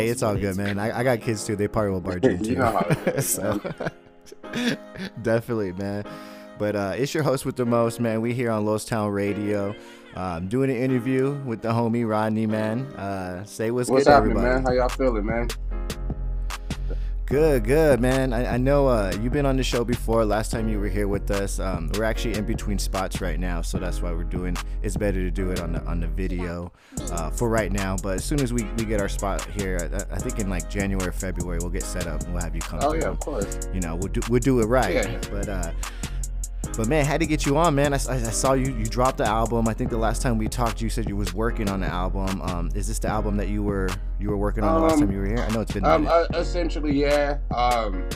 Hey, it's all good, man. I, I got kids too. They party with Bar June too. You know how it is, so, definitely, man. But uh, it's your host with the most, man. We here on Los Town Radio. Um, doing an interview with the homie Rodney, man. Uh, say what's, What's good, happening, everybody. man? How y'all feeling, man? Good, good, man. I, I know uh, you've been on the show before. Last time you were here with us, um, we're actually in between spots right now, so that's why we're doing. It's better to do it on the on the video uh, for right now. But as soon as we, we get our spot here, I, I think in like January, February, we'll get set up and we'll have you come. Oh through. yeah, of course. You know, we'll do we'll do it right. Yeah. But uh, but man, had to get you on, man. I, I, I saw you you dropped the album. I think the last time we talked, you said you was working on the album. Um, is this the album that you were you were working on the last Um, time you were here? I know it's been. a Um, uh, essentially, yeah. Um,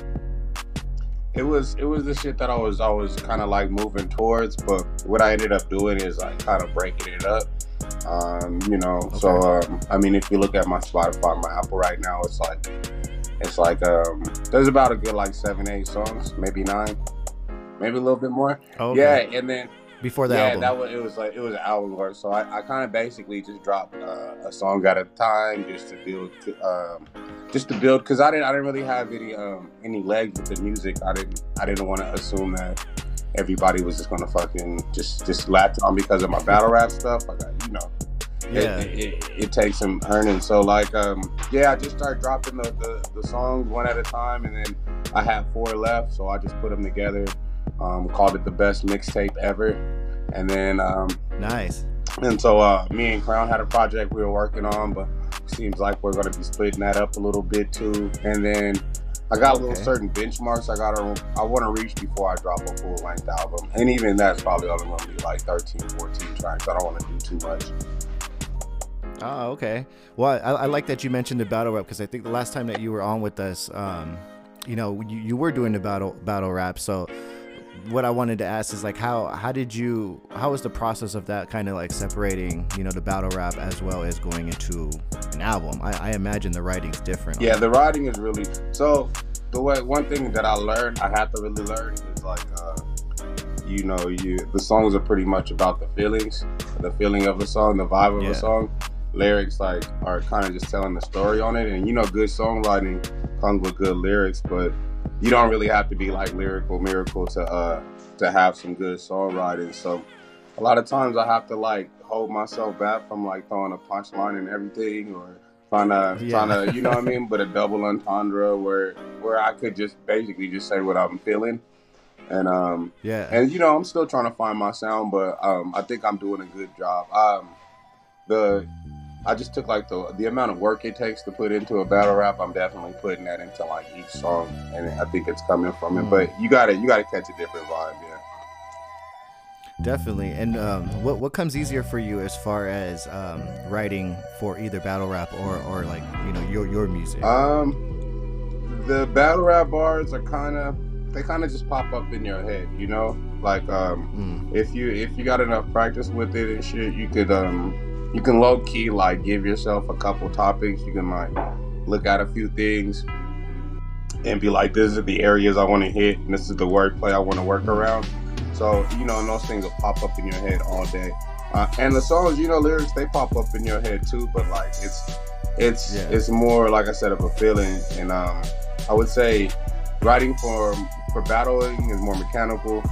it was it was the shit that I was always kind of like moving towards, but what I ended up doing is like kind of breaking it up. Um, you know, so um, I mean, if you look at my Spotify, my Apple right now, it's like it's like um, there's about a good like seven, eight songs, maybe nine, maybe a little bit more. Oh, okay. Yeah, and then before the yeah, album. that was it. Was like it was an album work. So I, I kind of basically just dropped uh, a song at a time, just to build, um, just to build. Because I didn't, I didn't really have any, um, any legs with the music. I didn't, I didn't want to assume that everybody was just gonna fucking just, just latch on because of my battle rap stuff. Like, I, you know, yeah. it, it, it, takes some earning. So like, um, yeah, I just started dropping the, the, the songs one at a time, and then I have four left, so I just put them together. Um, called it the best mixtape ever, and then um, nice. and so uh, me and Crown had a project we were working on, but seems like we're gonna be splitting that up a little bit too. And then I got a little certain benchmarks I gotta I want to reach before I drop a full length album, and even that's probably only gonna be like 13, 14 tracks. I don't want to do too much. Oh, okay. Well, I, I like that you mentioned the battle rap because I think the last time that you were on with us, um, you know, you, you were doing the battle battle rap. So, what I wanted to ask is like, how how did you how was the process of that kind of like separating, you know, the battle rap as well as going into an album? I, I imagine the writing's different. Yeah, the writing is really so. The way one thing that I learned, I had to really learn is like, uh, you know, you the songs are pretty much about the feelings, the feeling of a song, the vibe of Yeah. a song. Lyrics like are kind of just telling the story on it, and you know, good songwriting comes with good lyrics, but you don't really have to be like lyrical miracle to uh to have some good songwriting. So a lot of times I have to like hold myself back from like throwing a punchline and everything or trying to Yeah. trying to you know what I mean, but a double entendre where where I could just basically just say what I'm feeling. And um yeah. and you know I'm still trying to find my sound, but um I think I'm doing a good job. Um the I just took like the the amount of work it takes to put into a battle rap. I'm definitely putting that into like each song, and I think it's coming from it. Mm. But you got to you got to catch a different vibe, yeah. Definitely. And um, what what comes easier for you as far as um, writing for either battle rap or, or like you know your your music? Um, the battle rap bars are kind of they kind of just pop up in your head, you know. Like um, Mm, if you if you got enough practice with it and shit, you could um, you can low key like give yourself a couple topics. You can like look at a few things and be like, this is the areas I want to hit, and this is the wordplay I want to work around. So you know, and those things will pop up in your head all day. Uh, and the songs, you know, lyrics they pop up in your head too, but like it's it's Yeah. it's more like I said of a feeling. And um, I would say writing for for battling is more mechanical,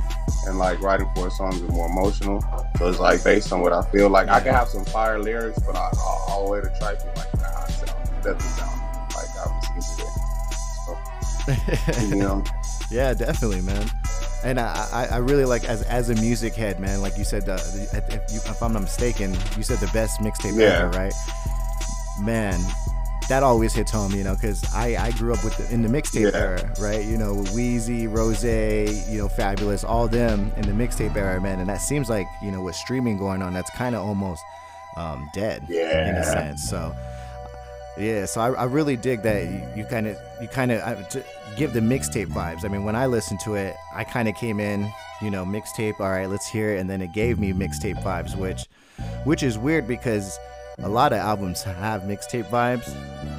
and like writing for songs is more emotional. So it's like based on what I feel. Like I can have some fire lyrics, but I, all, all the way to try to like nah, it, sound, it doesn't sound like I was into it. You know. yeah, definitely, man. And I, I, I really like as as a music head, man. Like you said, uh, if, you, if I'm not mistaken, you said the best mixtape Yeah. ever, right? Man, that always hits home, you know, because I, I grew up with the, in the mixtape Yeah. era, right? You know, Weezy, Rose, you know, Fabolous, all them in the mixtape era, man. And that seems like you know with streaming going on, that's kind of almost um, dead in a sense. So yeah, so I, I really dig that you kind of you kind of give the mixtape vibes. I mean, when I listened to it, I kind of came in, you know, mixtape. All right, let's hear it, and then it gave me mixtape vibes, which which is weird because a lot of albums have mixtape vibes,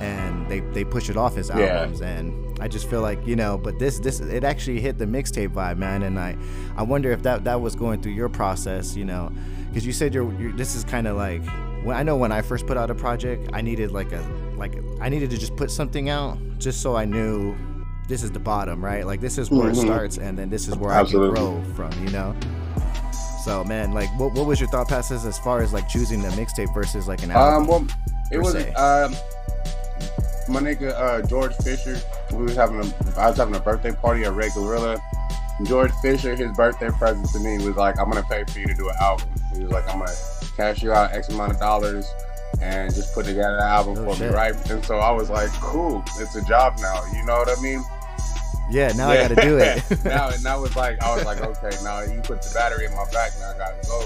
and they they push it off as Yeah. albums, and I just feel like you know, but this this it actually hit the mixtape vibe, man, and I I wonder if that that was going through your process, you know, because you said you're, you're this is kind of like when I know when I first put out a project, I needed like a like I needed to just put something out just so I knew this is the bottom, right? Like this is where Mhm. it starts, and then this is where Absolutely. I can grow from, you know. So man, like, what, what was your thought process as far as like choosing the mixtape versus like an album? Um, well, it was se. um, my nigga uh, George Fisher. We was having a, I was having a birthday party at Red Gorilla. George Fisher, his birthday present to me was like, "I'm gonna pay for you to do an album." He was like, "I'm gonna cash you out X amount of dollars and just put together an album Oh, for shit. me, right?" And so I was like, "Cool, it's a job now." You know what I mean? Yeah, now Yeah. I got to do it. now and that was like I was like, okay, now you put the battery in my back, now I gotta go.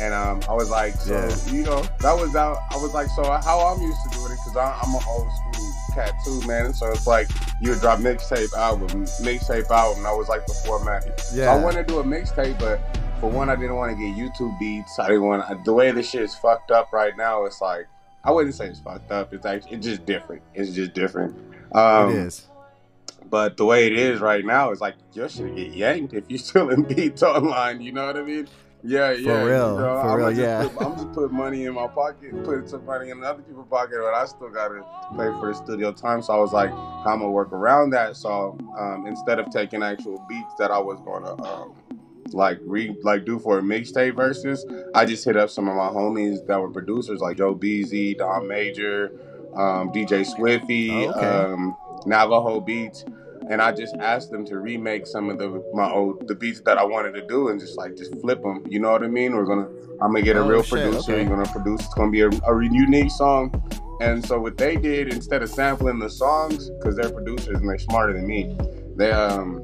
And um, I was like, so Yeah. you know, that was out. I was like, so how I'm used to doing it because I'm an old school cat too, man. So it's like you would drop mixtape album, mixtape album. That was like the format. So yeah, I wanted to do a mixtape, but for one, I didn't want to get YouTube beats. I didn't want the way this shit is fucked up right now. It's like I wouldn't say it's fucked up. It's like it's just different. It's just different. Um, it is. But the way it is right now is like your shit get yanked if you're still in beats online. You know what I mean? Yeah, yeah. For real, you know, for I'm real, yeah. Put, I'm just putting money in my pocket, putting some money in other people's pocket, but I still gotta pay for the studio time. So I was like, how am gonna work around that? So um, instead of taking actual beats that I was gonna um, like re like do for a mixtape versus, I just hit up some of my homies that were producers like Joe Beezy, Don Major, um, DJ Swiffy, Oh, okay. Navajo Beats and I just asked them to remake some of the my old the beats that I wanted to do and just like just flip them. You know what I mean? We're gonna I'm gonna get a Oh, real shit, producer. okay. You're gonna produce. It's gonna be a, a unique song. And so what they did instead of sampling the songs because they're producers and they're smarter than me, they um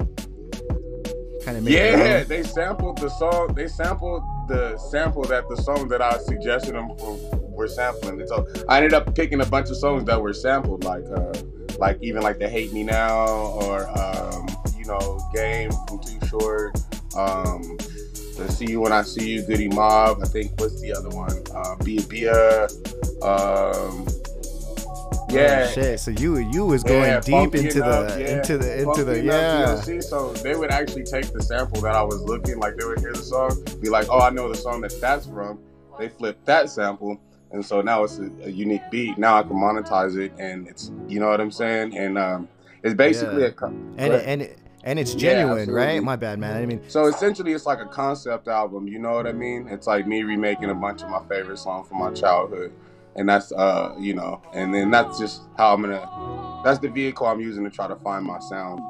Kind of made yeah they sampled the song. They sampled the sample that the song that I suggested them for were sampling. And so I ended up picking a bunch of songs that were sampled like. uh like even like the hate me now or um, you know game from too short um the see you when i see you Goodie Mob i think what's the other one uh be be a um yeah Oh, shit. So you you was going yeah, deep into Enough, the yeah. into the into Funky the Enough yeah. So they would actually take the sample that I was looking, like they would hear the song, be like, "Oh, I know the song that that's from." They flip that sample, and so now it's a, a unique beat. Now I can monetize it, and it's you know what I'm saying, and um, it's basically Yeah. a co- And and and it's genuine, absolutely. right? My bad, man. I mean, So essentially, it's like a concept album. You know what I mean? It's like me remaking a bunch of my favorite songs from my childhood, and that's uh, you know, and then that's just how I'm gonna. That's the vehicle I'm using to try to find my sound.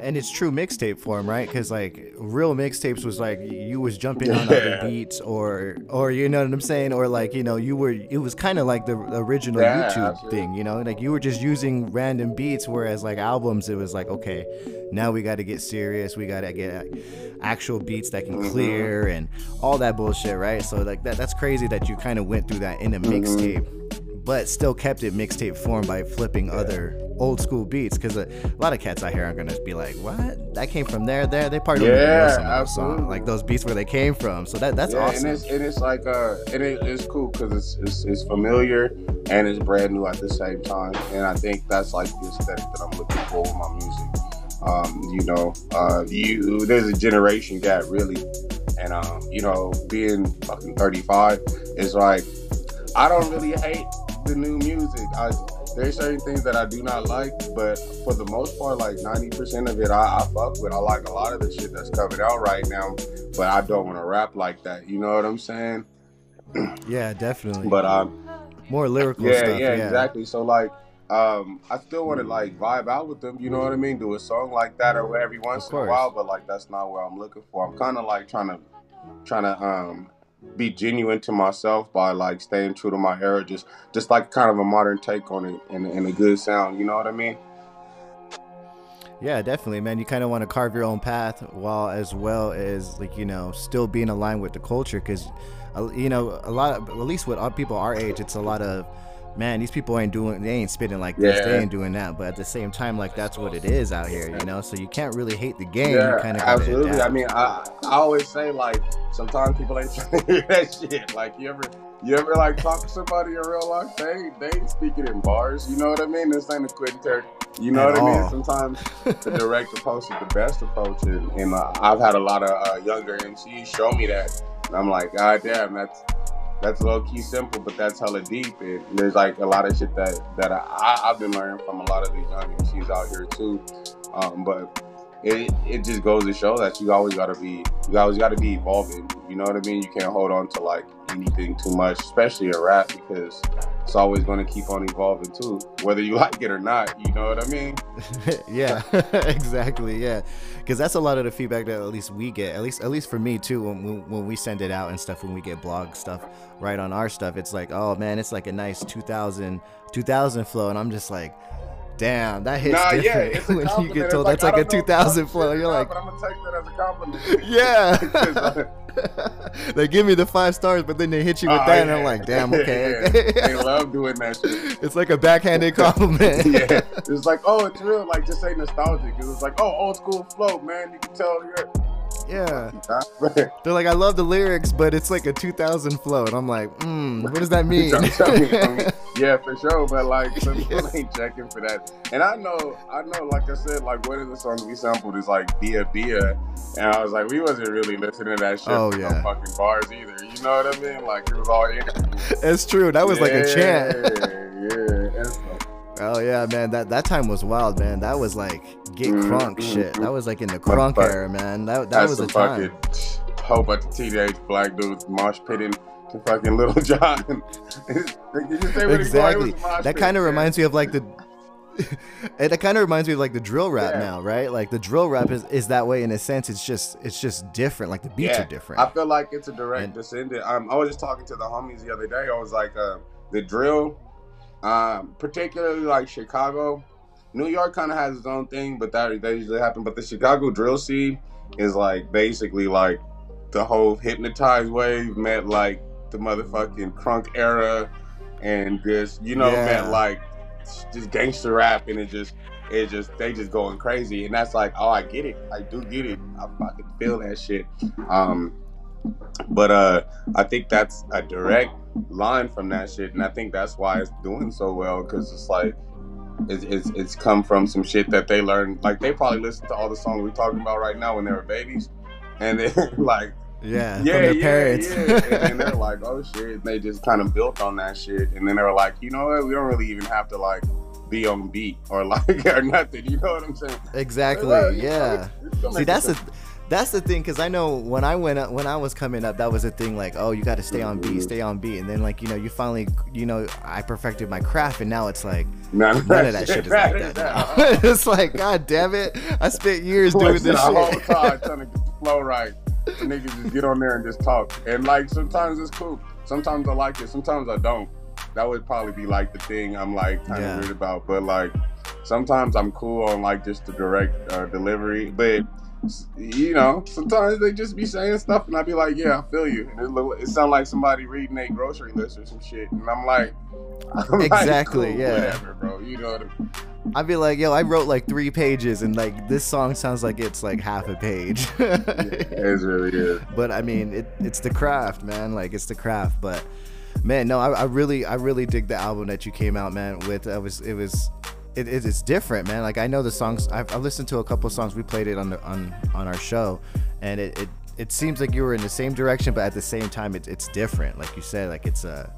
And it's true mixtape form, right? Because like real mixtapes was like you was jumping on other beats, or or you know what I'm saying, or like you know you were. It was kind of like the original Yeah, YouTube absolutely. thing, you know, like you were just using random beats, whereas like albums, it was like okay, now we got to get serious, we got to get actual beats that can Mhm. clear and all that bullshit, right? So like that that's crazy that you kind of went through that in a Mhm. mixtape but still kept it mixtape form by flipping other old school beats because a, a lot of cats out here are gonna be like, "What? That came from there, there." They probably don't even know Yeah, some of those songs, like those beats where they came from. So that that's yeah, awesome. and it's and it's like uh, and it, it's cool because it's, it's it's familiar and it's brand new at the same time, and I think that's like the aesthetic that I'm looking for with my music. Um, you know, uh, you there's a generation gap really, and um, you know, being fucking 35 is like I don't really hate the new music. I there's certain things that I do not like, but for the most part, like 90% of it, I, I fuck with. I like a lot of the shit that's coming out right now, but I don't want to rap like that. You know what I'm saying? yeah, definitely. But um, More lyrical yeah, stuff. yeah, exactly. So like, um, I still want to like vibe out with them. You know what I mean? Do a song like that or every once in a while, but like that's not what I'm looking for. I'm kind of like trying to, trying to um, be genuine to myself by like staying true to my era, just just like kind of a modern take on it and, and a good sound. You know what I mean? Yeah, definitely, man. You kind of want to carve your own path while as well as like you know still being aligned with the culture because uh, you know a lot of, at least with people our age it's a lot of man these people ain't doing they ain't spitting like this they ain't doing that but at the same time like that's what it is out here you know so you can't really hate the game Yeah, kind of absolutely. I mean, I I always say like sometimes people ain't trying to hear that shit. Like you ever you ever like talk to somebody in real life? They ain't- they ain't speaking in bars. You know what I mean? This ain't a Quentin Tarantino. You know At what I mean? Sometimes the direct approach is the best approach, and, and uh, I've had a lot of uh, younger MCs show me that, and I'm like, God damn, that's that's low key simple, but that's hella deep. And there's like a lot of shit that that I, I've been learning from a lot of these young MCs out here too. Um, but it it just goes to show that you always gotta be you always gotta be evolving. You know what I mean? You can't hold on to like anything too much, especially a rap, because it's always gonna keep on evolving too, whether you like it or not. You know what I mean? yeah, exactly. Yeah, because that's a lot of the feedback that at least we get. At least, at least for me too. When we, when we send it out and stuff, when we get blog stuff right on our stuff, it's like, oh man, it's like a nice 2000 2000 flow, and I'm just like damn, that hits nah, different yeah, when you get told like, that's like a 2000 flow. You're like, but I'm gonna take that as a compliment. yeah. they give me the five stars, but then they hit you with Oh, that, and. I'm like, damn, okay. Yeah. they love doing that shit. it's like a backhanded compliment. yeah, it's like, oh, it's real. Like, just say nostalgic. It was like, oh, old school flow, man. You can tell you're. Yeah. They're like, I love the lyrics, but it's like a 2000 flow, and I'm like, mm, what does that mean? Tell- tell me, tell me. yeah, for sure. But like, some people ain't checking for that. And I know, I know. Like I said, like one of the songs we sampled is like Dia Dia, and I was like, we wasn't really listening to that shit. Oh, yeah. no fucking bars either. You know what I mean? Like it was all energy. it's true. That was like a chant. Yeah, yeah. That's Oh yeah, man. That that time was wild, man. That was like get Mhm, crunk shit. That was like in the crunk Motherfucker. era, man. That that was a time. fucking whole bunch of teenage black dudes mosh pitting to fucking Little John. You just say what was, Exactly. That pit, kind of reminds me of like the. and that kind of reminds me of like the drill rap Yeah. now, right? Like the drill rap is, is that way in a sense. It's just it's just different. Like the beats Yeah. are different. I feel like it's a direct And- descendant. Um, I was just talking to the homies the other day. I was like, uh, the drill, um, particularly like Chicago, New York kind of has its own thing, but that that usually happen. But the Chicago drill scene is like basically like the whole hypnotized wave met like the motherfucking crunk era, and just you know Yeah. met like just gangster rap, and it just it just they just going crazy, and that's like oh I get it, I do get it, I fucking feel that shit. Um, but uh, I think that's a direct line from that shit, and I think that's why it's doing so well because it's like it's, it's it's come from some shit that they learned. Like they probably listened to all the songs we're talking about right now when they were babies, and then like yeah, yeah, yeah, parents. yeah, and then they're like, oh shit, and they just kind of built on that shit, and then they were like, you know what, we don't really even have to like be on beat or like or nothing. You know what I'm saying? exactly. Know, Yeah. See, that's the that's the thing because I know when I went up, when I was coming up, that was a thing. Like, oh, you got to stay on beat, stay on beat, and then like you know, you finally, you know, I perfected my craft, and now it's like none, of that shit is like that now. it's like, god damn it, I spent years doing this a whole shit. time trying to get the flow right. The niggas just get on there and just talk. And like sometimes it's cool. Sometimes I like it. Sometimes I don't. That would probably be like the thing I'm like kind of Yeah. weird about. But like sometimes I'm cool on like just the direct uh, delivery. But you know, sometimes they just be saying stuff and I be like, yeah, I feel you. And it, look, it sound like somebody reading a grocery list or some shit. And I'm like, I'm like, Exactly, cool, yeah. Whatever, bro. You know what I mean? I'd be like, yo, I wrote like three pages, and like this song sounds like it's like half a page. It really is. but I mean, it, it's the craft, man. Like it's the craft. But man, no, I, I really, I really dig the album that you came out, man. With it was, it was, it, it- it's different, man. Like I know the songs. I've, I've listened to a couple songs. We played it on the on on our show, and it it, it seems like you were in the same direction, but at the same time, it, it's different. Like you said, like it's a.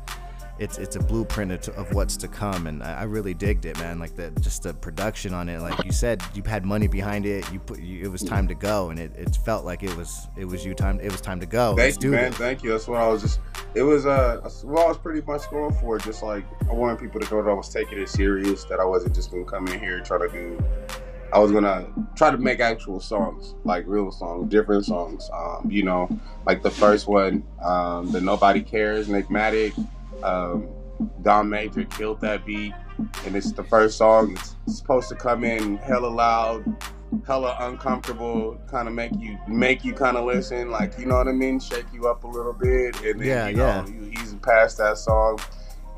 It's, it's a blueprint of, of what's to come, and I, I really digged it, man. Like the just the production on it, like you said, you had money behind it. You put, you, it was time to go, and it, it felt like it was it was you time. It was time to go. Let's Thank you, man. this. Thank you. That's what I was just. It was uh, what I was pretty much going for. Just like I wanted people to know that I was taking it serious. That I wasn't just gonna come in here and try to do. I was gonna try to make actual songs, like real songs, different songs. Um, you know, like the first one, um, the Nobody Cares, Enigmatic. Um, Don Major killed that beat, and it's the first song. It's supposed to come in hella loud, hella uncomfortable, kind of make you make you kind of listen, like you know what I mean, shake you up a little bit, and then Yeah, you know yeah. you ease past that song,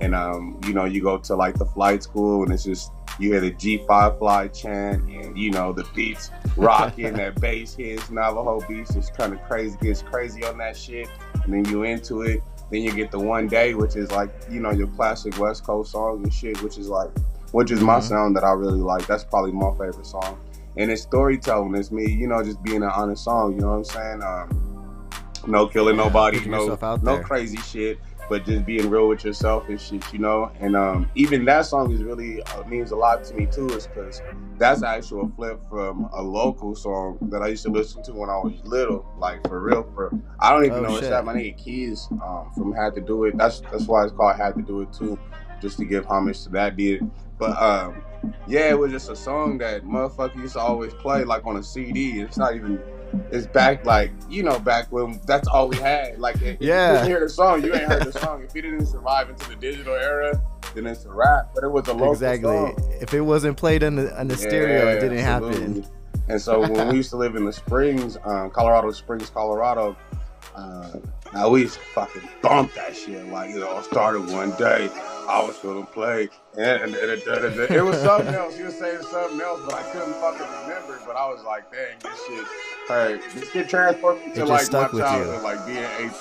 and um you know you go to like the flight school, and it's just you hear the G5 fly chant, and you know the beats rocking, that bass hits, Navajo beats, it's kind of crazy, gets crazy on that shit, and then you into it. Then you get the one day, which is like you know your classic West Coast song and shit, which is like, which is my Mhm. sound that I really like. That's probably my favorite song and it's storytelling. It's me, you know, just being an honest song. You know what I'm saying? Um, no killing Yeah, nobody, no no crazy shit. But just being real with yourself and shit, you know. And um, even that song is really uh, means a lot to me too, is because that's actually a flip from a local song that I used to listen to when I was little, like for real. For I don't even Oh, know it's that my nigga Keys um, from Had to Do It. That's that's why it's called Had to Do It too, just to give homage to that beat. But um, yeah, it was just a song that motherfucker used to always play like on a CD. It's not even. It's back like you know back when that's all we had. Like if Yeah. you didn't hear the song, you ain't heard the song. If you didn't survive into the digital era, then it's a rap. But it was a local exactly. song. If it wasn't played on the on the stereo, it didn't happen. And so when we used to live in the Springs, um, Colorado Springs, Colorado, uh, now we used to fucking bump that shit. Like you know, started one day, I was gonna play, and, and, and- and- and- it was something else. You were saying something else, but I couldn't fucking remember. But I was like, dang, this shit, hey, this shit transformed me to like my stuck with you. childhood, like being 18,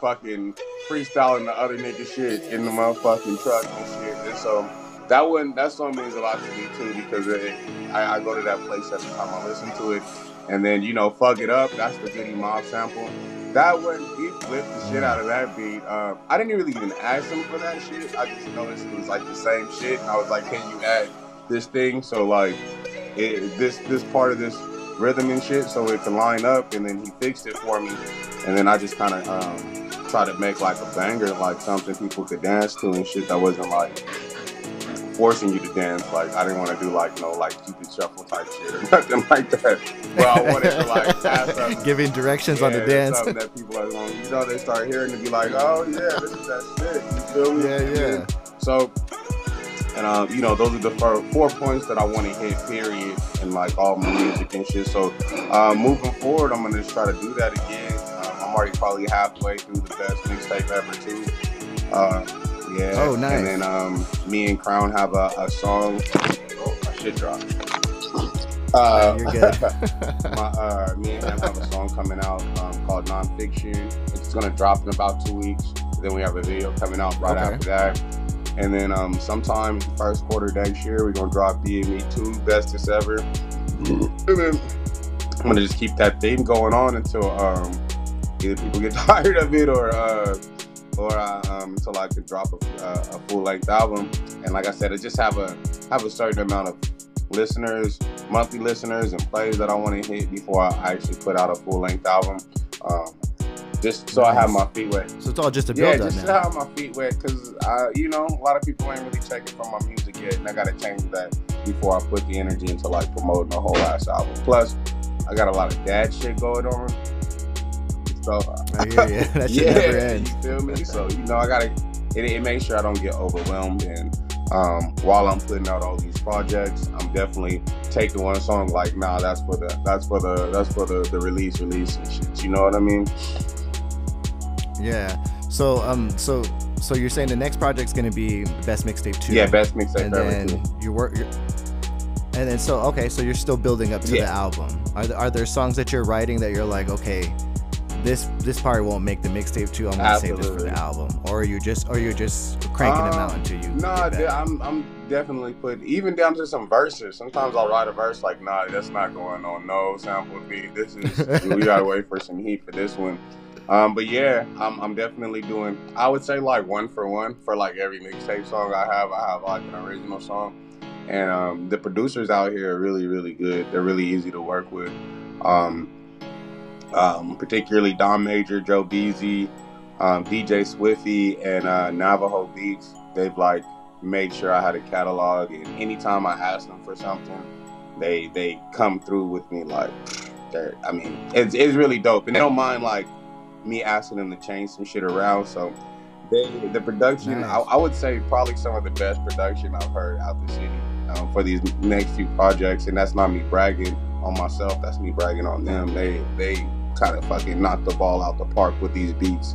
fucking freestyling the other nigga shit in the motherfucking truck and shit. And so that one, that song means a lot to me too because it, I, I go to that place every time I listen to it. And then you know, fuck it up. That's the Goodie Mob sample. That one, he flipped the shit out of that beat. Um, I didn't really even ask him for that shit. I just noticed it was like the same shit. And I was like, can you add this thing so like it, this this part of this rhythm and shit so it can line up? And then he fixed it for me. And then I just kind of um, try to make like a banger, like something people could dance to and shit that wasn't like forcing you to dance. Like I didn't want to do like no like Cupid shuffle type shit or nothing like that. But I wanted to like. Giving directions on the dance. Something that people are going, you know, they start hearing and be like, oh yeah, this is that shit. You feel me? Yeah, yeah. So, and um, you know, those are the four, four points that I want to hit. Period, and like all my music and shit. So, uh, moving forward, I'm gonna just try to do that again. Um, I'm already probably halfway through the best mixtape ever too. Uh, yeah. Oh, nice. And then um, me and Crown have a, a song. Oh, my shit dropped. Uh, You're good. my, uh, me and him have a song coming out um, called Nonfiction. It's gonna drop in about two weeks. Then we have a video coming out right Okay. after that. And then um, sometime first quarter next year, we're gonna drop BME two bestest ever. And then I'm gonna just keep that theme going on until um, either people get tired of it or uh, or uh, um, until I could drop a, uh, a full length album. And like I said, I just have a have a certain amount of listeners, monthly listeners, and plays that I want to hit before I actually put out a full length album. Um, just so I have my feet wet. So it's all just a Yeah, build up just to have my feet wet because I, you know, a lot of people ain't really checking for my music yet, and I gotta change that before I put the energy into like promoting a whole ass album. Plus, I got a lot of dad shit going on, so I hear you. That should yeah, never end. you feel me? So you know, I gotta it, it makes sure I don't get overwhelmed. And um, while I'm putting out all these projects, I'm definitely taking one song like, nah, that's for the that's for the that's for the the release release and shit. You know what I mean? Yeah. So um so so you're saying the next project's gonna be the best mixtape two. Yeah, best mixtape and then too. you work. You're, and then so okay, so you're still building up to the album. Are there, are there songs that you're writing that you're like, okay, this this part won't make the mixtape too. I'm gonna save this for the album, or are you just or you're just cranking them out Um, until you. No, get? I'm I'm definitely put even down to some verses. Sometimes I'll write a verse like, nah, that's not going on no sample beat. This is we gotta wait for some heat for this one. Um, but yeah, I'm I'm definitely doing. I would say like one for one for like every mixtape song I have. I have like an original song, and um, the producers out here are really really good. They're really easy to work with. Um, um, particularly Don Major, Joe Beasy, um, DJ Swiffy, and uh, Navajo Beats. They've like made sure I had a catalog, and anytime I ask them for something, they they come through with me. Like, they're, I mean, it's it's really dope, and they don't mind like me asking them to change some shit around. So they the production, I, I would say probably some of the best production I've heard out the city um, for these next few projects, and that's not me bragging on myself. That's me bragging on them. They they kind of fucking knocked the ball out the park with these beats,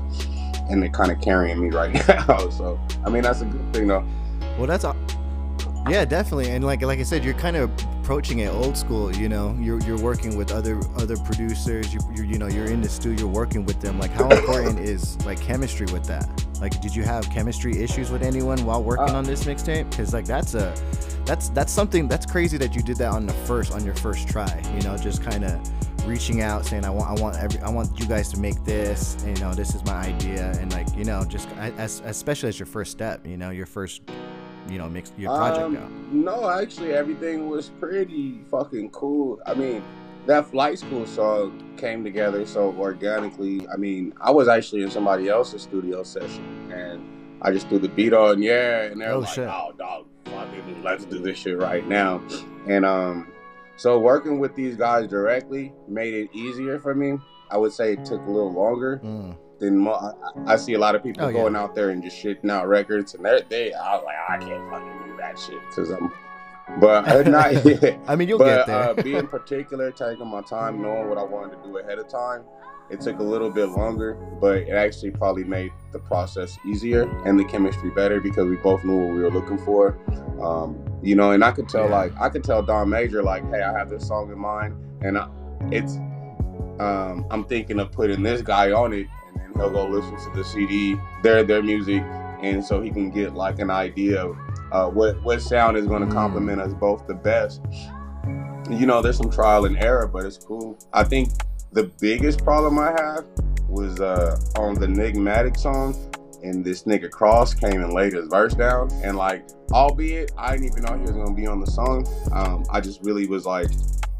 and they're kind of carrying me right now. So I mean, that's a good thing though. Well, that's a- yeah, definitely. And like like I said, you're kind of approaching it old school. You know, you're you're working with other other producers. You you you know you're in the studio you're working with them. Like, how important is like chemistry with that? Like, did you have chemistry issues with anyone while working Uh, on this mixtape? Because like that's a that's that's something that's crazy that you did that on the first on your first try. You know, just kind of reaching out saying I want I want every I want you guys to make this and, you know this is my idea and like you know just as especially as your first step you know your first you know mix your project Um, out No, actually, everything was pretty fucking cool. I mean, that flight school song came together so organically. I mean, I was actually in somebody else's studio session, and I just threw the beat on, yeah, and they're Oh, like, shit. "Oh, dog, fucking, let's do this shit right now." And um, so working with these guys directly made it easier for me. I would say it took a little longer Mm. Than mo- I, I see a lot of people Oh, yeah. going out there and just shitting out records, and they're they. I was like, I can't fucking do that shit because I'm. But uh, not yet. I mean you'll but get there uh, being particular, taking my time, knowing what I wanted to do ahead of time, it took a little bit longer, but it actually probably made the process easier and the chemistry better because we both knew what we were looking for. Um, you know, and I could tell Yeah. like I could tell Don Major like, hey, I have this song in mind, and I, it's um, I'm thinking of putting this guy on it, then he'll go listen to the CD, their their music, and so he can get like an idea of uh, what what sound is going to Mm. complement us both the best. You know, there's some trial and error, but it's cool. I think the biggest problem I have was uh, on the Enigmatic song, and this nigga Cross came and laid his verse down, and like, albeit I didn't even know he was gonna be on the song. Um, I just really was like,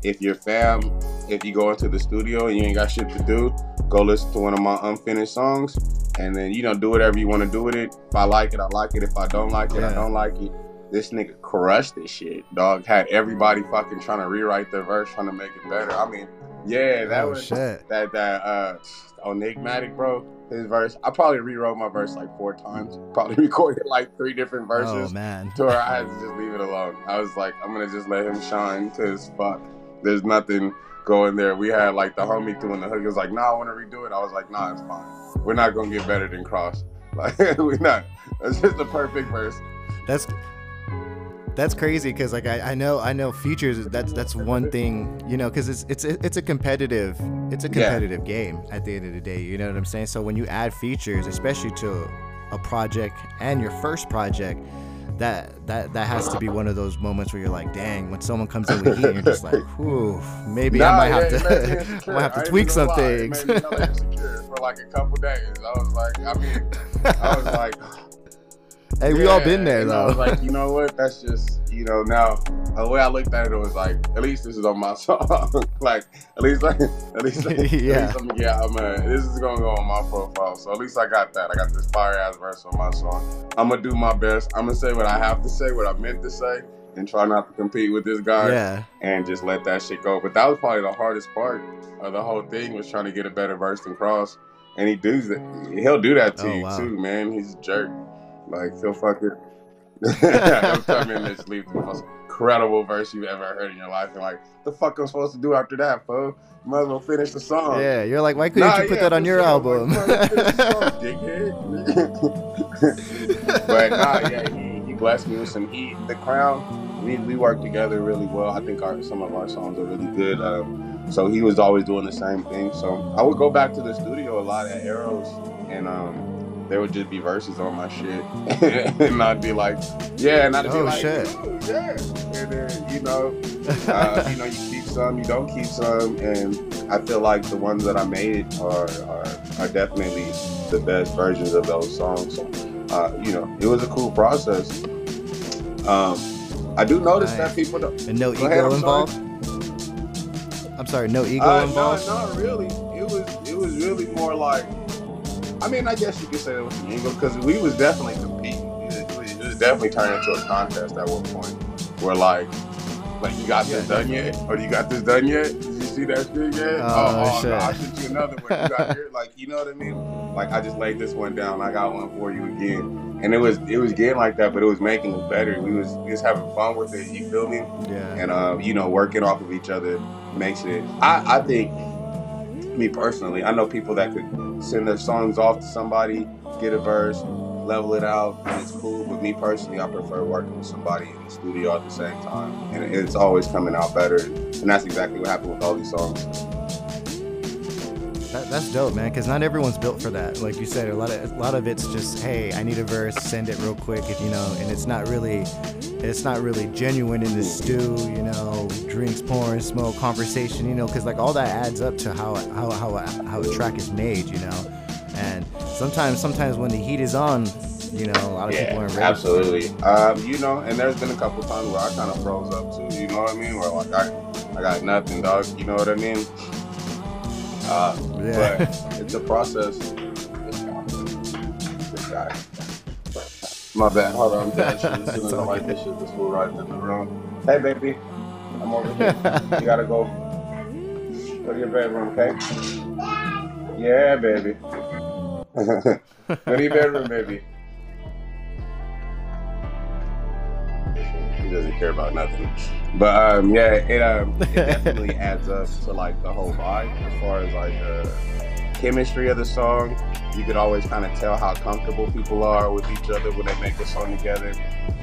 if you're fam, if you go into the studio and you ain't got shit to do, go listen to one of my unfinished songs, and then you know do whatever you want to do with it. If I like it, I like it. If I don't like it, I don't like it. This nigga crushed this shit, dog. Had everybody fucking trying to rewrite their verse, trying to make it better. I mean, yeah, that oh was shit that that uh Enigmatic, bro. His verse, I probably rewrote my verse like four times. Probably recorded like three different verses. oh verses man to where I had to just leave it alone. I was like, I'm gonna just let him shine because fuck, there's nothing going there. We had like the homie doing the hook. He was like, Nah, I want to redo it. I was like, Nah, it's fine. We're not gonna get better than Cross. Like we're not. It's just the perfect verse. that's that's crazy because like I, I know I know features that's that's one thing you know because it's it's it's a competitive it's a Yeah. competitive game at the end of the day you know what I'm saying so when you add features especially to a project and your first project that that that has to be one of those moments where you're like dang when someone comes in with heat you're just like whew maybe Nah, I might have to I might have to tweak some lie. things It made me hella insecure for like a couple days. I was like, I mean, I was like, hey we all been there though was like, you know what? That's just, you know, now the way I looked at it, it was like, at least this is on my song. like, at least, like, at least, at Yeah. least I'm, yeah, I'm, this is gonna go on my profile. So at least I got that. I got this fire ass verse on my song. I'm gonna do my best. I'm gonna say what I have to say, what I meant to say, and try not to compete with this guy yeah and just let that shit go. But that was probably the hardest part of the whole thing was trying to get a better verse than Cross. And he does that. He'll do that to Oh, you wow. too, man. He's a jerk. Like he'll fuck it. he'll come in just leave the most incredible verse you've ever heard in your life, and like, the fuck I'm supposed to do after that, fool? Might as well finish the song. yeah you're like why couldn't Nah, you put yeah, that on your sure. album Like, might as well finish the song, dickhead. but nah, yeah, he, he blessed me with some heat. The Crown, we, we work together really well. I think our some of our songs are really good. Um, so he was always doing the same thing. So I would go back to the studio a lot at Arrows, and um, there would just be verses on my shit, and I'd be like, yeah, and I'd be Oh, like, shit. "Ooh, yeah, and then you know, uh, you know, you keep some, you don't keep some, and I feel like the ones that I made are are, are definitely the best versions of those songs. So, uh, you know, it was a cool process. Um, I do notice Nice. that people don't. and no Go ahead, ego I'm sorry. involved I'm sorry no ego Uh, no, involved not really. It was it was really more like. I mean, I guess you could say it was an ego because we was definitely competing. It was, it was definitely turning into a contest at one point. Where like, like you got this Yeah, done yet, or you got this done yet? Did you see that shit yet? Oh, oh, no, I shit. sent you another one. You got here, like you know what I mean? Like I just laid this one down. I got one for you again, and it was it was getting like that, but it was making it better. We was we was having fun with it. You feel me? yeah and uh, you know, working off of each other makes it. I, I think, me personally, I know people that could send their songs off to somebody, get a verse, level it out, and it's cool. But me personally, I prefer working with somebody in the studio at the same time, and it's always coming out better. And that's exactly what happened with all these songs. That, that's dope, man. Because not everyone's built for that. Like you said, a lot of a lot of it's just, hey, I need a verse, send it real quick, if you know. And it's not really it's not really genuine in the stew, you know, drinks, porn, smoke, conversation, you know, because like all that adds up to how how how how a track is made, you know. And sometimes sometimes when the heat is on, you know, a lot of people aren't ready. absolutely. Um, you know, and there's been a couple times where I kind of froze up too. You know what I mean? Where like I, I got nothing, dog. You know what I mean? Uh, Yeah. but it's a process. This guy. My bad. Hold on. I'm dashing. As soon as I like this shit, this fool right in the room. Hey, baby. I'm over here. You gotta go. Go to your bedroom, okay? Yeah, baby. go to your bedroom, baby. He doesn't care about nothing. But um, yeah, it um, it definitely adds up to like the whole vibe as far as like the chemistry of the song. You could always kind of tell how comfortable people are with each other when they make a song together,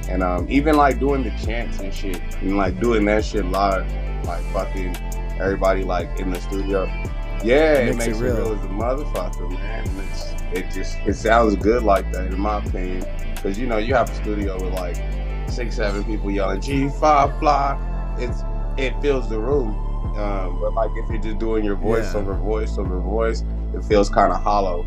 and um, even like doing the chants and shit, and like doing that shit live, like fucking everybody like in the studio. Yeah, it Makes it makes, it real. real. as a motherfucker, man. And it's it just it sounds good like that in my opinion, because you know you have a studio with like six, seven people yelling G five fly. It's it fills the room. Um, but like if you're just doing your voice Yeah. over voice over voice, it feels kind of hollow.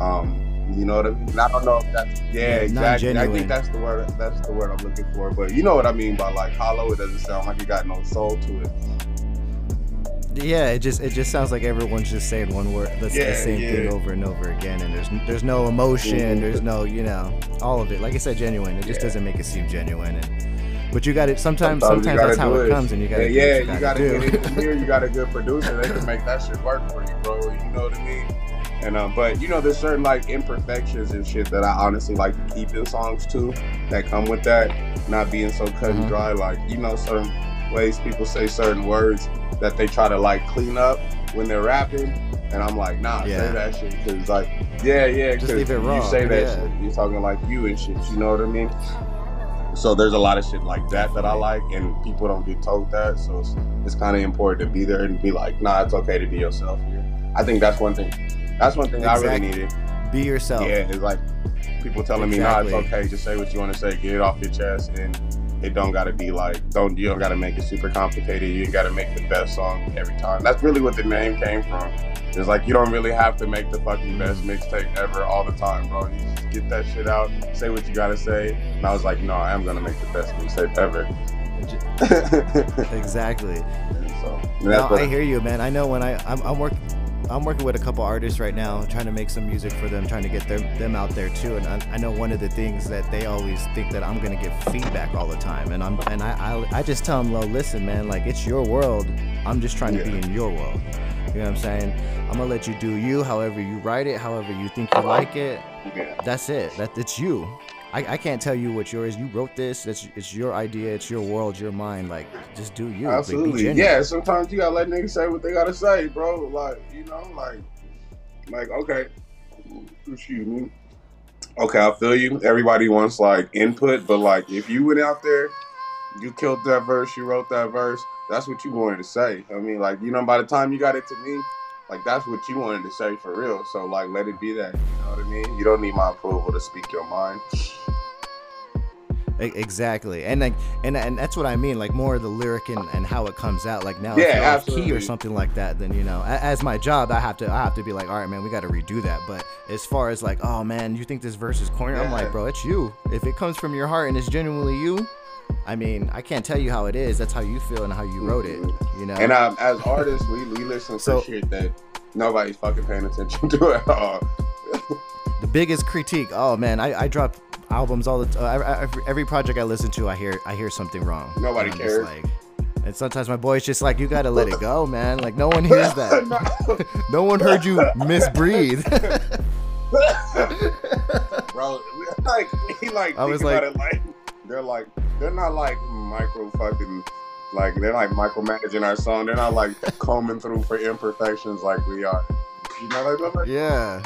Um, you know what I mean? And I don't know if that's yeah, Yeah, exactly. I think that's the word. That's the word I'm looking for. But you know what I mean by like hollow. It doesn't sound like it got no soul to it. Yeah, it just it just sounds like everyone's just saying one word, the, the Yeah, same thing over and over again, and there's there's no emotion, Mhm. there's no you know all of it. Like I said, genuine. It just Yeah. doesn't make it seem genuine. And, but you got it. Sometimes you sometimes that's how do it comes, and you got to yeah, yeah, you got to get it here. You got a good producer. They can make that shit work for you, bro. You know what I mean? And um, but you know, there's certain like imperfections and shit that I honestly like to keep in songs too, that come with that, not being so cut and dry. Like you know, certain ways people say certain words that they try to like clean up when they're rapping, and I'm like, nah, Yeah. say that shit because like, yeah, yeah, Just because leave it raw, you say that yeah. shit, you're talking like you and shit. You know what I mean? So there's a lot of shit like that that I like, and people don't get told that. So it's, it's kind of important to be there and be like, nah, it's okay to be yourself here. I think that's one thing. That's one thing I really needed. Be yourself. Yeah, it's like people telling me, nah, it's okay. Just say what you want to say. Get it off your chest, and it don't gotta be like, don't you don't gotta make it super complicated. You gotta make the best song every time. That's really what the name came from. It's like you don't really have to make the fucking best mixtape ever all the time, bro. You just get that shit out, say what you gotta say. And I was like, no, I am gonna make the best mixtape ever. Exactly. so, and No, I hear you, man. I know when I I'm, I'm working. I'm working with a couple artists right now, trying to make some music for them, trying to get them them out there too. And I, I know one of the things that they always think that I'm gonna get feedback all the time, and I'm and I I, I just tell them, well, listen, man, like it's your world. I'm just trying to be in your world. You know what I'm saying? I'm gonna let you do you, however you write it, however you think you like it. yeah. That's it. That it's you. I, I can't tell you what yours. You wrote this. It's it's your idea. It's your world. Your mind. Like just do you. Absolutely. genuine. yeah, sometimes you gotta let niggas say what they gotta say, bro. Like, you know, like like okay. Excuse me. Okay, I feel you. Everybody wants like input, but like if you went out there, you killed that verse, you wrote that verse, that's what you wanted to say. I mean, like, you know, by the time you got it to me, like that's what you wanted to say for real. So like let it be that. You know what I mean? You don't need my approval to speak your mind. Exactly, and like, and and that's what I mean. Like more of the lyric and, and how it comes out. Like now, if Yeah, you're key or something like that, then you know, as my job, I have to I have to be like, all right, man, we got to redo that. But as far as like, oh man, you think this verse is corny? I'm like, bro, it's you. If it comes from your heart and it's genuinely you, I mean, I can't tell you how it is. That's how you feel and how you wrote it. You know. And um, as artists, we, we listen So- to shit that nobody's fucking paying attention to at all. the biggest critique oh man i, I drop albums all the time every, every project i listen to i hear i hear something wrong Nobody And cares. like and sometimes my boy's just like you gotta let it go man like no one hears that no one heard you misbreathe bro. Like he like I was like- it like they're like they're not like micro fucking like they're like micromanaging our song. They're not like combing through for imperfections like we are. You know like, like yeah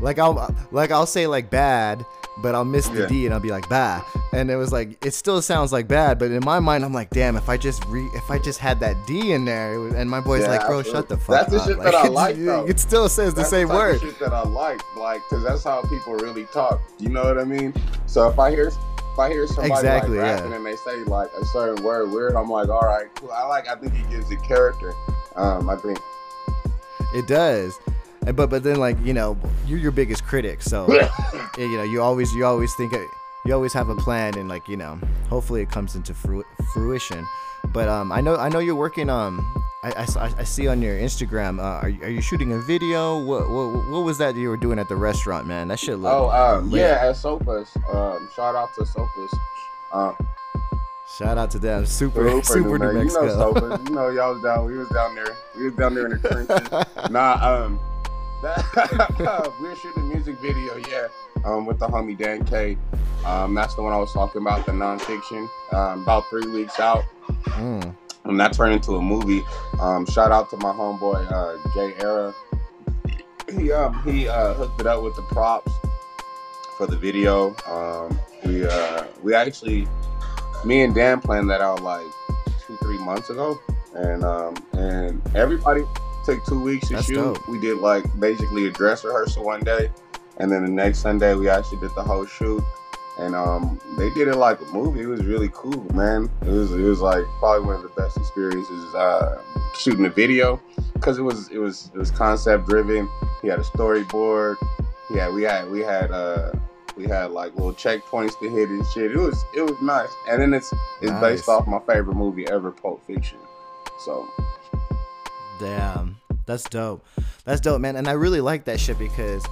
like i'll like i'll say like bad but i'll miss the Yeah. d and i'll be like bah and it was like it still sounds like bad but in my mind i'm like damn if i just re if i just had that d in there it was, and my boy's Yeah, like bro absolutely. shut the fuck up. That's the shit that I like, though. it still says the same the word shit that I like, like, cause that's how people really talk. You know what I mean? So if I hear, if I hear somebody Exactly, like yeah. rapping and they say like a certain word weird, I'm like, all right, cool. I like. I think it gives it character. Um, I think. It does. And but but then like you know you're your biggest critic, so you know you always you always think you always have a plan and like you know hopefully it comes into fru- fruition. But um I know I know you're working um I, I, I see on your Instagram uh, are you, are you shooting a video? What, what what was that you were doing at the restaurant, man? That shit look. Oh, um, yeah, at Sopas. Um, shout out to Sopas. Um, Shout out to them, super Super, super, New New Mexico. You know Sopas. You know y'all was down. We was down there. We was down there in the trenches. nah, um, that, we were shooting a music video, yeah, um, with the homie Dan K. Um, that's the one I was talking about, the nonfiction. Um, about three weeks out, Mm, and that turned into a movie. Um, shout out to my homeboy uh, Jay Era. He um he uh, hooked it up with the props for the video. Um, we uh we actually me and Dan planned that out like two three months ago, and um and everybody took two weeks to That's shoot. dope. We did like basically a dress rehearsal one day, and then the next Sunday we actually did the whole shoot. And um, they did it like a movie. It was really cool, man. It was it was like probably one of the best experiences uh, shooting a video because it was it was it was concept driven. He had a storyboard. Yeah, we had we had uh we had like little checkpoints to hit and shit. It was it was nice. And then it's it's Nice. based off my favorite movie ever, Pulp Fiction. So Damn, that's dope. That's dope, man. And I really like that shit because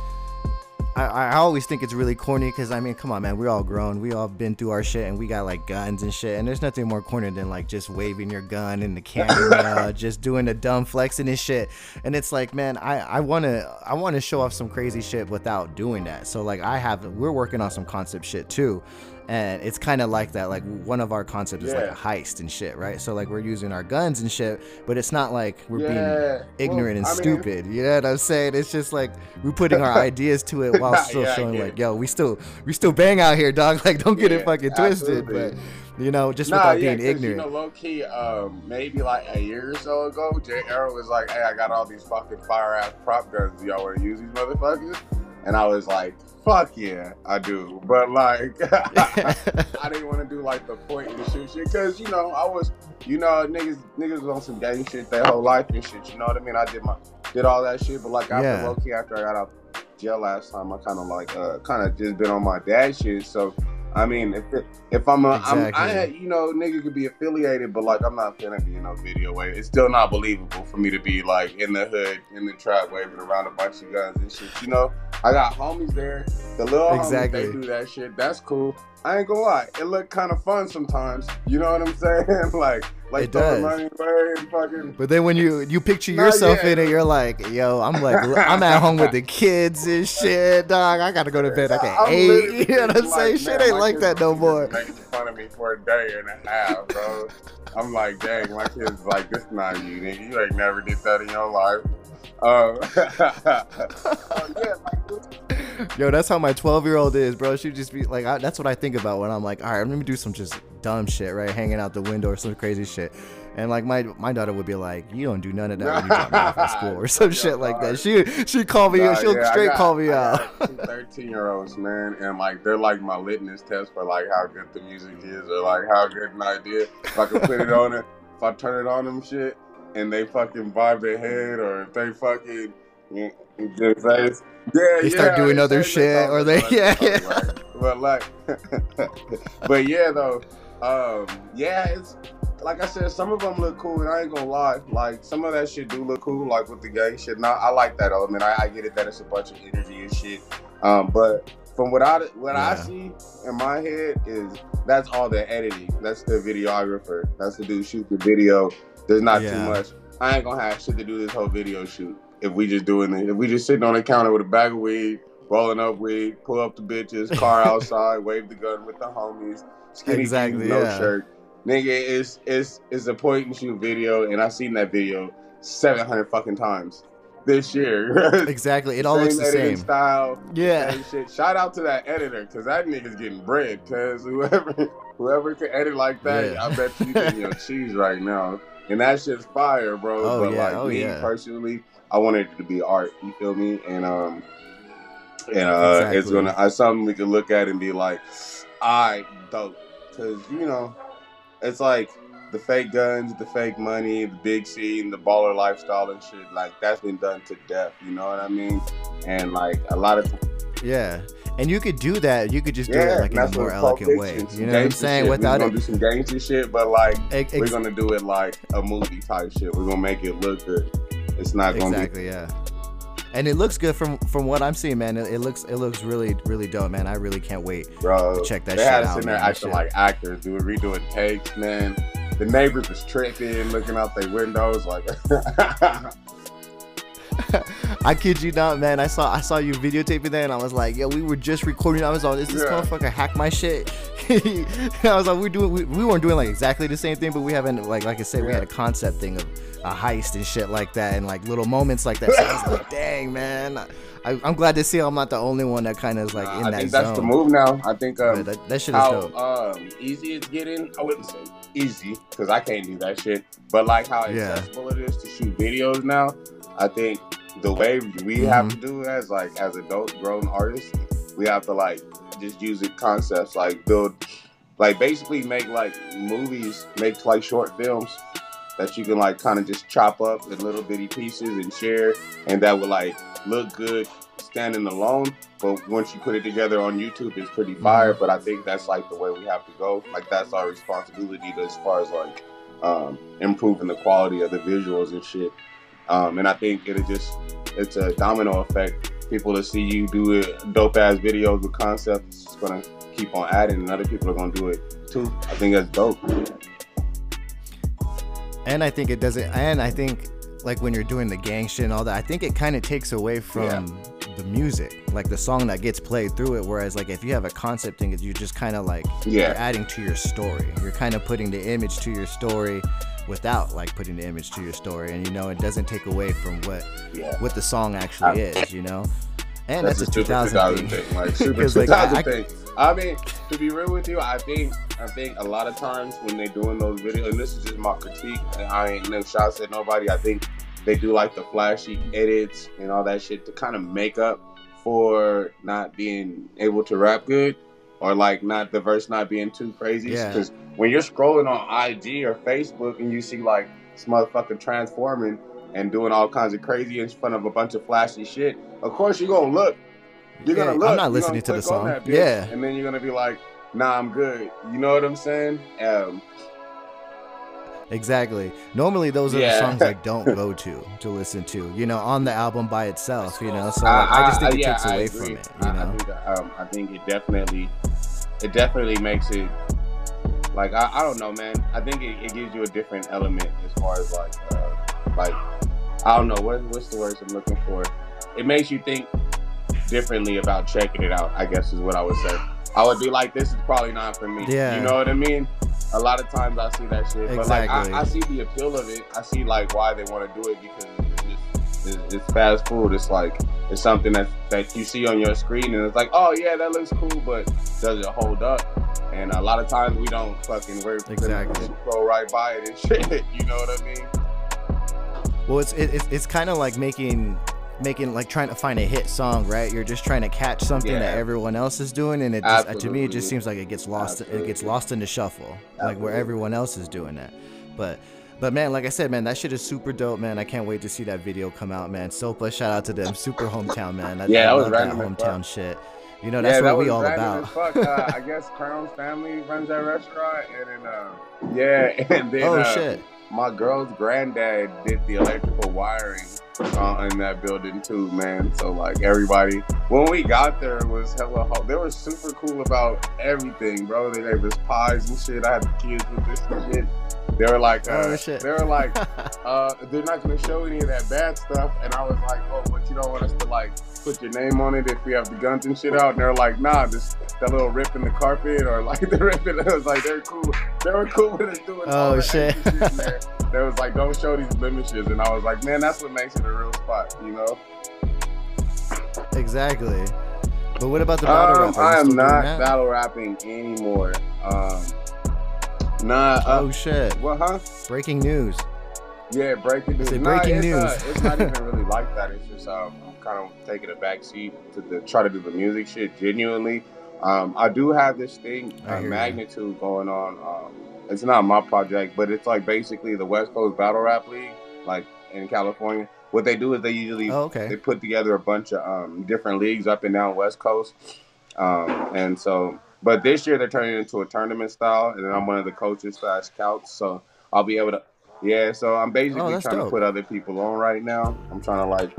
I, I always think it's really corny because I mean, come on, man, we're all grown. We all been through our shit and we got like guns and shit. And there's nothing more corny than like just waving your gun in the camera, just doing the dumb flexing and shit. And it's like, man, I, I wanna I wanna show off some crazy shit without doing that. So like I have we're working on some concept shit too. And it's kind of like that. Like one of our concepts is like a heist and shit, right? So like we're using our guns and shit, but it's not like we're being ignorant well, and I mean, stupid. You know what I'm saying? It's just like we're putting our ideas to it while still Yeah, showing like, yo, we still we still bang out here, dog. Like, don't get it Yeah, fucking twisted. absolutely. But you know, just Nah, without yeah, being ignorant. You know, low key, um, maybe like a year or so ago, Jay Arrow was like, "Hey, I got all these fucking fire ass prop guns. Y'all want to use these motherfuckers?" And I was like, "Fuck yeah, I do." But like, I didn't want to do like the point and shoot shit because you know I was, you know, niggas niggas was on some gang shit their whole life and shit. You know what I mean? I did my did all that shit, but like after Yeah. low key after I got out jail last time, I kind of like uh kind of just been on my dad shit. So I mean, if it, if I'm a, I'm, I Exactly. you know, nigga could be affiliated, but like I'm not gonna be in no video way. It's still not believable for me to be like in the hood, in the trap, waving around a bunch of guns and shit. You know, I got homies there. The little Exactly. homies, they do that shit. That's cool. I ain't gonna lie, it look kind of fun sometimes. You know what I'm saying? like, like It does. money away fucking. But then when you you picture yourself in it, you're like, yo, I'm like, I'm at home with the kids and shit, dog. I gotta go to bed like at I'm eight. literally You know what I'm like, saying? Shit ain't like that no more. Making fun of me for a day and a half, bro. I'm like, dang, my kids like this not you, nigga. You ain't never did that in your life. Um, oh, yeah, like, Yo, that's how my 12 year old is, bro. She just be like, I, that's what I think about when I'm like, all right, let me do some just dumb shit, right? Hanging out the window or some crazy shit. And like my my daughter would be like, you don't do none of that when you drop me off at school or some Yeah, shit like that. She she call me, Nah, she'll yeah, straight got- call me out. 13 year olds, man, and like they're like my litmus test for like how good the music is or like how good an idea. If I can put it on it, if I turn it on them shit and they fucking vibe their head or if they fucking yeah, face. Yeah, They yeah, start doing other shit, or they- yeah, yeah. But like, but yeah, though, um, yeah, it's like I said, some of them look cool, and I ain't gonna lie. Like some of that shit do look cool, like with the gang shit. Now I like that element. I, I get it that it's a bunch of energy and shit. Um, but from what I what I see in my head is that's all the editing. That's the videographer. That's the dude shoot the video. There's not too much. I ain't gonna have shit to do this whole video shoot if we just doing it. If we just sitting on the counter with a bag of weed, rolling up weed, pull up the bitches, car outside, wave the gun with the homies, skinny Exactly, jeans, no yeah. shirt. Nigga, it's it's it's a point and shoot video, and I've seen that video seven hundred fucking times this year. exactly. It all looks the same. Style, Yeah. same shit. Shout out to that editor, cause that nigga's getting bread. Cause whoever whoever can edit like that, Yeah. I bet you getting your cheese right now. And that shit's fire, bro. Oh, but yeah, like oh, me yeah. personally, I wanted it to be art. You feel me? And um, and uh, it's gonna. I something we can look at and be like, I dope because you know it's like the fake guns, the fake money, the big scene, the baller lifestyle and shit. Like that's been done to death. You know what I mean? And like a lot of Yeah. And you could do that. You could just do yeah, it like in a more elegant way. You know what I'm saying? shit. Without we're it, gonna do some gangster shit, but like ex- we're gonna do it like a movie type shit. We're gonna make it look good. It's not gonna exactly, yeah. And it looks good from from what I'm seeing, man. It, it looks it looks really really dope, man. I really can't wait. be, bro. check that they shit had us out, in there man. Acting like actors, dude, redoing takes, man. The neighbors was tripping, looking out their windows, like. I kid you not, man. I saw I saw you videotaping that, and I was like, yo, we were just recording. I was like, is this Yeah. motherfucker hack my shit? I was like, we're doing, we, we weren't doing like exactly the same thing, but we haven't like like I said, we had a concept thing of a heist and shit like that, and like little moments like that. So I was like, dang, man. I, I'm glad to see I'm not the only one that kind of is like in I that think zone. that's the move now. I think um, that, that shit is how dope. um, easy it's getting. I wouldn't say easy because I can't do that shit. But like how Yeah. accessible it is to shoot videos now. I think the way we Mm-hmm. have to do it as like as adult grown artists, we have to like just use it concepts like build, like basically make like movies, make like short films that you can like kind of just chop up in little bitty pieces and share, and that would like look good standing alone. But once you put it together on YouTube, it's pretty fire. But I think that's like the way we have to go. Like that's our responsibility as far as like um, improving the quality of the visuals and shit. Um, and I think it'll just it's a domino effect. People to see you do dope ass videos with concepts, it's gonna keep on adding, and other people are gonna do it too. I think that's dope. And I think it doesn't. And I think like when you're doing the gang shit and all that, I think it kind of takes away from the music, like the song that gets played through it. Whereas like if you have a concept thing, you're just kind of like you're adding to your story. You're kind of putting the image to your story without like putting the image to your story, and you know it doesn't take away from what yeah. what the song actually is. You know. And that's, a super 2000, thing. like super 'Cause, like, 2000 I- thing. I mean, to be real with you, I think I think a lot of times when they're doing those videos, and this is just my critique, and I ain't no shots at nobody. I think they do like the flashy edits and all that shit to kind of make up for not being able to rap good, or like not the verse not being too crazy. Yeah. When you're scrolling on IG or Facebook and you see like this motherfucker transforming and doing all kinds of crazy in front of a bunch of flashy shit, of course you're gonna look. You're Yeah, gonna look. I'm not listening gonna the song. bitch, Yeah. and then you're gonna be like, "Nah, I'm good." You know what I'm saying? Um, Exactly. Normally, those are Yeah. the songs I don't go to to listen to. You know, on the album by itself. You know, so I, like, I just think it yeah, takes I away agree. from it. I, You I know. think, um, I think it definitely, it definitely makes it like I, I don't know, man. I think it, it gives you a different element as far as like, uh, like I don't know what what's the words I'm looking for. It makes you think differently about checking it out. I guess is what I would say. I would be like, this is probably not for me. Yeah. You know what I mean? A lot of times I see that shit, but like Exactly. I, I see the appeal of it. I see like why they want to do it because it's, just, it's fast food. It's like it's something that that you see on your screen and it's like, oh yeah, that looks cool, but does it hold up? And a lot of times we don't fucking we're Exactly. scroll right by it and shit. You know what I mean? Well, it's it, it's, it's kind of like making making like trying to find a hit song, right? You're just trying to catch something Yeah. that everyone else is doing, and it just, uh, to me it just seems like it gets lost. It gets lost in the shuffle, like where everyone else is doing that. But but man, like I said, man, that shit is super dope, man. I can't wait to see that video come out, man. Sopa, shout out to them, super hometown, man. I, Yeah, I that was random hometown shit. You know, that's yeah, that what we all about. Fuck. Uh, I guess Crown's family runs that restaurant, and then uh, yeah, and then oh uh, shit. my girl's granddad did the electrical wiring uh, in that building too, man. So like everybody, when we got there, it was hella. Ho- they were super cool about everything, bro. They gave us pies and shit. I had the kids with this shit. They were like, uh, Oh, shit. they were like, uh, they're not gonna show any of that bad stuff. And I was like, oh, but you don't want us to like put your name on it if we have the guns and shit out. And they're like, nah, just that little rip in the carpet or like the rip in. I was like, they're cool. They were cool with us doing. all Oh, shit. shit. They was like, don't show these blemishes. And I was like, man, that's what makes it a real spot, you know. exactly. But what about the battle Um, rap? I am not battle rapping anymore. Um, nah. Uh, Oh shit! what? Huh? Breaking news. Yeah, breaking news. Nah, breaking it's, news. Uh, it's not even really like that. It's just um, I'm kind of taking a back seat to the, try to do the music shit genuinely. Um, I do have this thing, uh, hear you. magnitude going on. Um, it's not my project, but it's like basically the West Coast Battle Rap League, like in California. What they do is they usually Oh, okay. they put together a bunch of um, different leagues up and down West Coast, um, and so. But this year they're turning it into a tournament style, and then I'm one of the coaches slash scouts, so I'll be able to. Yeah, so I'm basically Oh, trying dope. to put other people on right now. I'm trying to like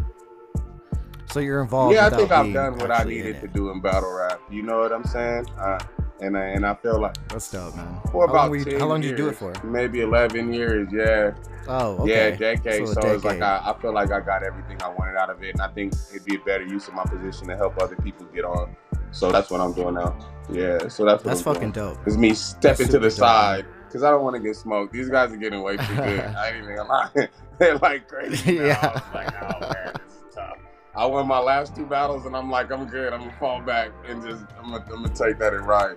So you're involved. yeah, I think I've done what I needed to do in battle rap. You know what I'm saying? Uh, and I, and I feel like That's dope, man. for how about long, were you, 10 how long did you do it for? Maybe 11 years. Yeah, Oh, okay. yeah, decade. So So, it's like. I, I feel like I got everything I wanted out of it, and I think it'd be a better use of my position to help other people get on. So that's what I'm doing now. Yeah, so that's That's I'm fucking doing. dope. It's me stepping to the dope, side because I don't want to get smoked. These guys are getting way too good. I ain't even gonna lie. They're like crazy. now. Yeah. I was like, oh man, this is tough. I won my last two battles and I'm like, I'm good. I'm gonna fall back and just I'm gonna, I'm gonna take that and ride.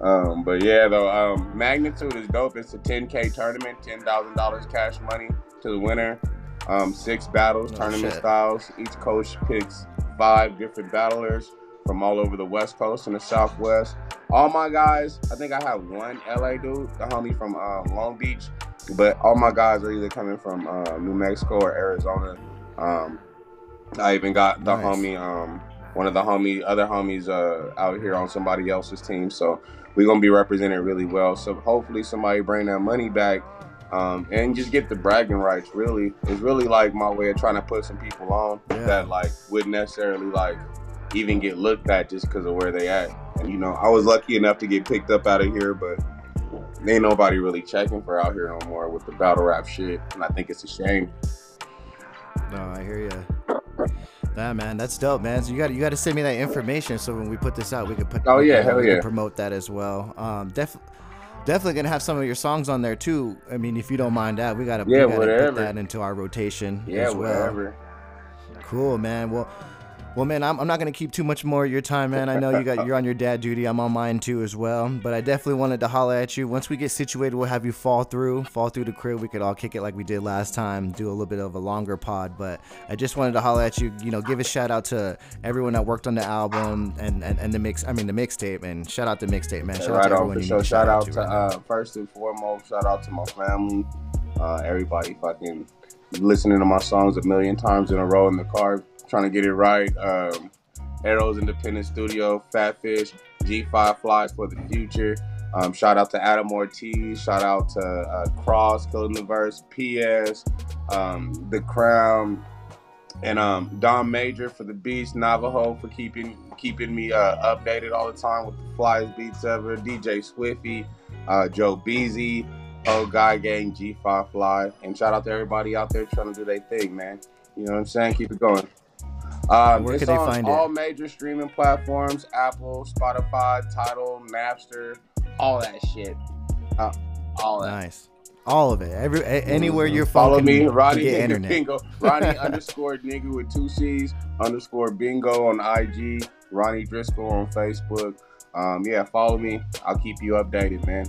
Um, but yeah, though, um, magnitude is dope. It's a 10k tournament, ten thousand dollars cash money to the winner. Um, six battles, Oh, tournament shit. styles. Each coach picks five different battlers from all over the West Coast and the Southwest. All my guys, I think I have one LA dude, the homie from uh, Long Beach, but all my guys are either coming from uh, New Mexico or Arizona. Um, I even got the Nice. homie, um, one of the homie, other homies uh, out here on somebody else's team. So we're gonna be represented really well. So hopefully somebody bring that money back um, and just get the bragging rights. Really, it's really like my way of trying to put some people on Yeah. that like wouldn't necessarily like even get looked at just because of where they at. And you know, I was lucky enough to get picked up out of here, but ain't nobody really checking for out here no more with the battle rap shit. And I think it's a shame. No, I hear you. Nah, man, that's dope, man. So you got you got to send me that information so when we put this out, we could put. Oh, yeah, hell yeah. promote that as well. Um, def- definitely gonna have some of your songs on there too. I mean, if you don't mind that, we gotta, we Yeah, gotta put that into our rotation Yeah, as well. whatever. Cool, man. Well, well, man, I'm, I'm not gonna keep too much more of your time, man. I know you got you're on your dad duty. I'm on mine too as well. But I definitely wanted to holler at you. Once we get situated, we'll have you fall through, fall through the crib. We could all kick it like we did last time, do a little bit of a longer pod. But I just wanted to holler at you. You know, give a shout out to everyone that worked on the album and and, and the mix. I mean, the mixtape, and shout out to the mixtape, man. Shout out to on everyone for you sure. need to Shout out to right uh, first and foremost, shout out to my family, uh, everybody fucking listening to my songs a million times in a row in the car, trying to get it right. Um, Arrows Independent Studio, Fatfish, G5 Flies for the future. Um, shout out to Adam Ortiz. Shout out to uh, Cross, Killing the Verse, PS, um, The Crown, and um, Don Major for the beats, Navajo for keeping keeping me uh, updated all the time with the flyest beats ever, DJ Swiffy, uh, Joe Beasy, Oh Guy Gang, G5 Fly, and shout out to everybody out there trying to do their thing, man. You know what I'm saying? Keep it going. Um, Where can they find it? all major streaming platforms: Apple, Spotify, Tidal, Napster, all that shit. Uh, all that. Nice. All of it. Every a- anywhere your phone Follow me, Ronnie get Nigga internet. Bingo. Ronnie underscore nigga with two C's underscore bingo on IG. Ronnie Driscoll on Facebook. Um, yeah, follow me. I'll keep you updated, man.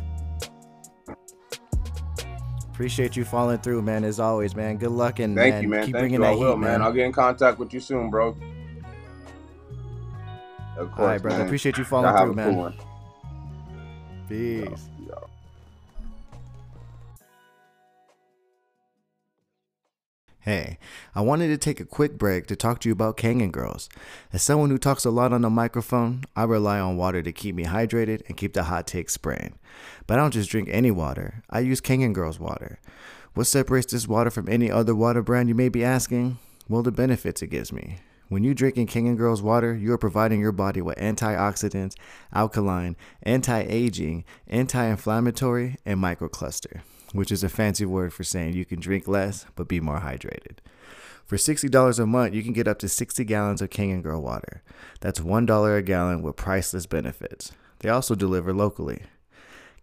Appreciate you following through, man. As always, man. Good luck and Thank man, you, man. keep Thank bringing you. I that will, heat, man. I'll get in contact with you soon, bro. Of course, All right, brother. man. Appreciate you following through, man. cool. Peace. Yo. Hey, I wanted to take a quick break to talk to you about Kangen Girls. As someone who talks a lot on the microphone, I rely on water to keep me hydrated and keep the hot takes spraying. But I don't just drink any water, I use Kangen Girls water. What separates this water from any other water brand, you may be asking? Well, the benefits it gives me. When you drinking Kangen Girls water, you are providing your body with antioxidants, alkaline, anti-aging, anti-inflammatory, and microcluster, which is a fancy word for saying you can drink less but be more hydrated. For $60 a month, you can get up to 60 gallons of Kangen Girl water. That's $1 a gallon with priceless benefits. They also deliver locally.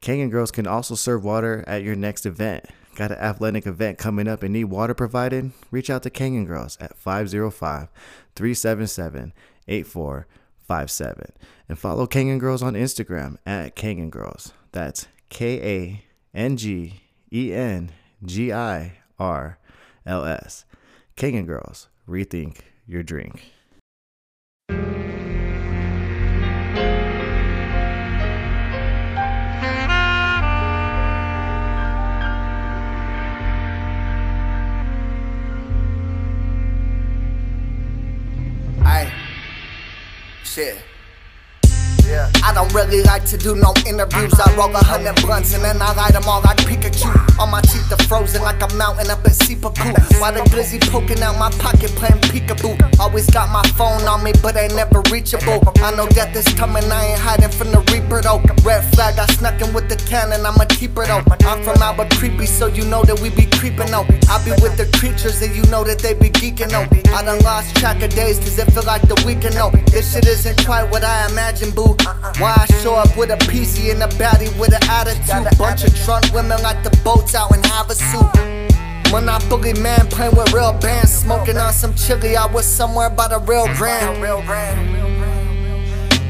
And Girls can also serve water at your next event. Got an athletic event coming up and need water provided? Reach out to and Girls at 505 377 8457 and follow Kangen Girls on Instagram at Kangen Girls. That's K A N G E N G I R L S. Kangen Girls, rethink your drink. Shit. Really like to do no interviews. I roll a hundred blunts and then I light them all like Pikachu. All my teeth are frozen like a mountain up at Sipapu. While the glizzy poking out my pocket playing peekaboo. Always got my phone on me, but ain't never reachable. I know death is coming, I ain't hiding from the reaper though. Red flag, I snuck in with the cannon, I'm a keeper though. I'm from Albert Creepy, so you know that we be creeping though. I be with the creatures and you know that they be geeking though. I done lost track of days cause it feel like the weekend though. This shit isn't quite what I imagined, boo. Why I show up with a PC and a baddie with an attitude. Bunch of drunk women like the boats out in Havasu. Monopoly man playing with real bands, smoking on some chili. I was somewhere by the real grand.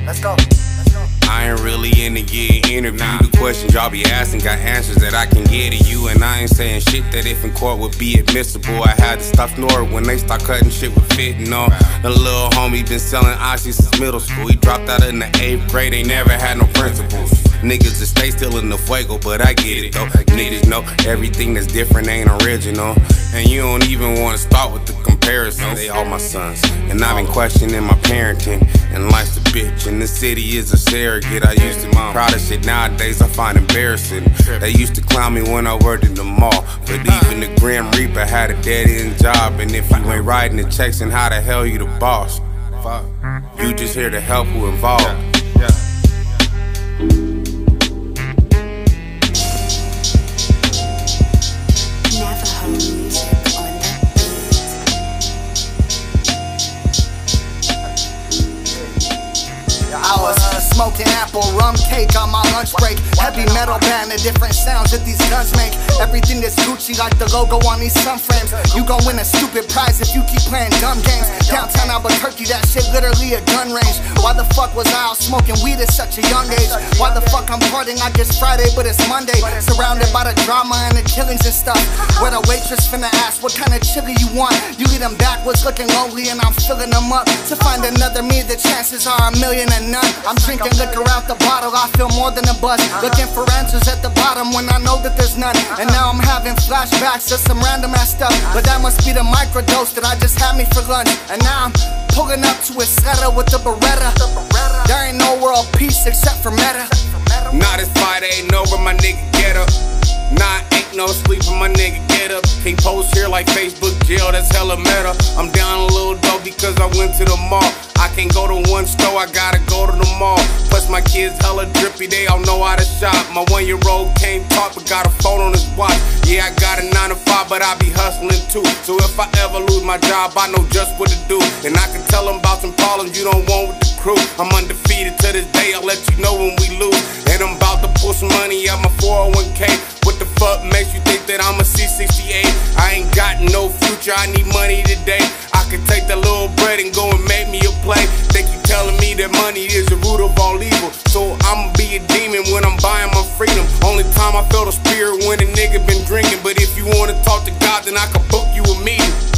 Let's go. I ain't really into getting interviewed. The questions y'all be asking got answers that I can get to you. And I ain't saying shit that if in court would be admissible. I had to stop snoring when they start cutting shit with fitting on. The little homie been selling oxy since middle school. He dropped out in the eighth grade, ain't never had no principles. Niggas that stay still in the fuego, but I get it though. Niggas know everything that's different ain't original. And you don't even wanna start with the comparison. They all my sons. And I've been questioning my parenting. And life's a bitch, and the city is a surrogate. I used to be proud of shit nowadays, I find embarrassing. They used to clown me when I worked in the mall. But even the Grim Reaper had a dead end job. And if you ain't writing the checks, then how the hell you the boss? You just here to help who involved. Navajo music on smoking apple rum cake on my lunch break. Heavy metal band, the different sounds that these guns make. Everything that's Gucci like the logo on these sun frames. You gon' win a stupid prize if you keep playing dumb games. Downtown Albuquerque, that shit literally a gun range. Why the fuck was I out smoking weed at such a young age? Why the fuck I'm partying like it's Friday but it's Monday? Surrounded by the drama and the killings and stuff. Where the waitress finna ask what kind of chili you want. You lead them backwards looking lonely and I'm filling them up. To find another me, the chances are a million and none. I'm drinking liquor out the bottle, I feel more than a buzz. Looking for answers at the bottom when I know that there's none. And now I'm having flashbacks to some random ass stuff. But that must be the microdose that I just had me for lunch. And now I'm pulling up to a setter with the Beretta. There ain't no world peace except for meta. Nah, this fight ain't over, my nigga, get up. Nah, ain't no sleeping, my nigga, get up. Can't post here like Facebook jail, that's hella meta. I'm down a little though because I went to the mall. I can't go to one store, I gotta go to the mall. Plus, my kids hella drippy, they all know how to shop. My one year old can't talk, but got a phone on his watch. Yeah, I got a 9 to 5, but I be hustling too. So if I ever lose my job, I know just what to do. And I can tell them about some problems you don't want crew. I'm undefeated to this day, I'll let you know when we lose. And I'm about to pull some money out my 401k. What the fuck makes you think that I'm a C68? I ain't got no future, I need money today. I could take that little bread and go and make me a play. They keep telling me that money is the root of all evil. So I'ma be a demon when I'm buying my freedom. Only time I felt a spirit when a nigga been drinking. But if you wanna talk to God, then I can book you a meeting.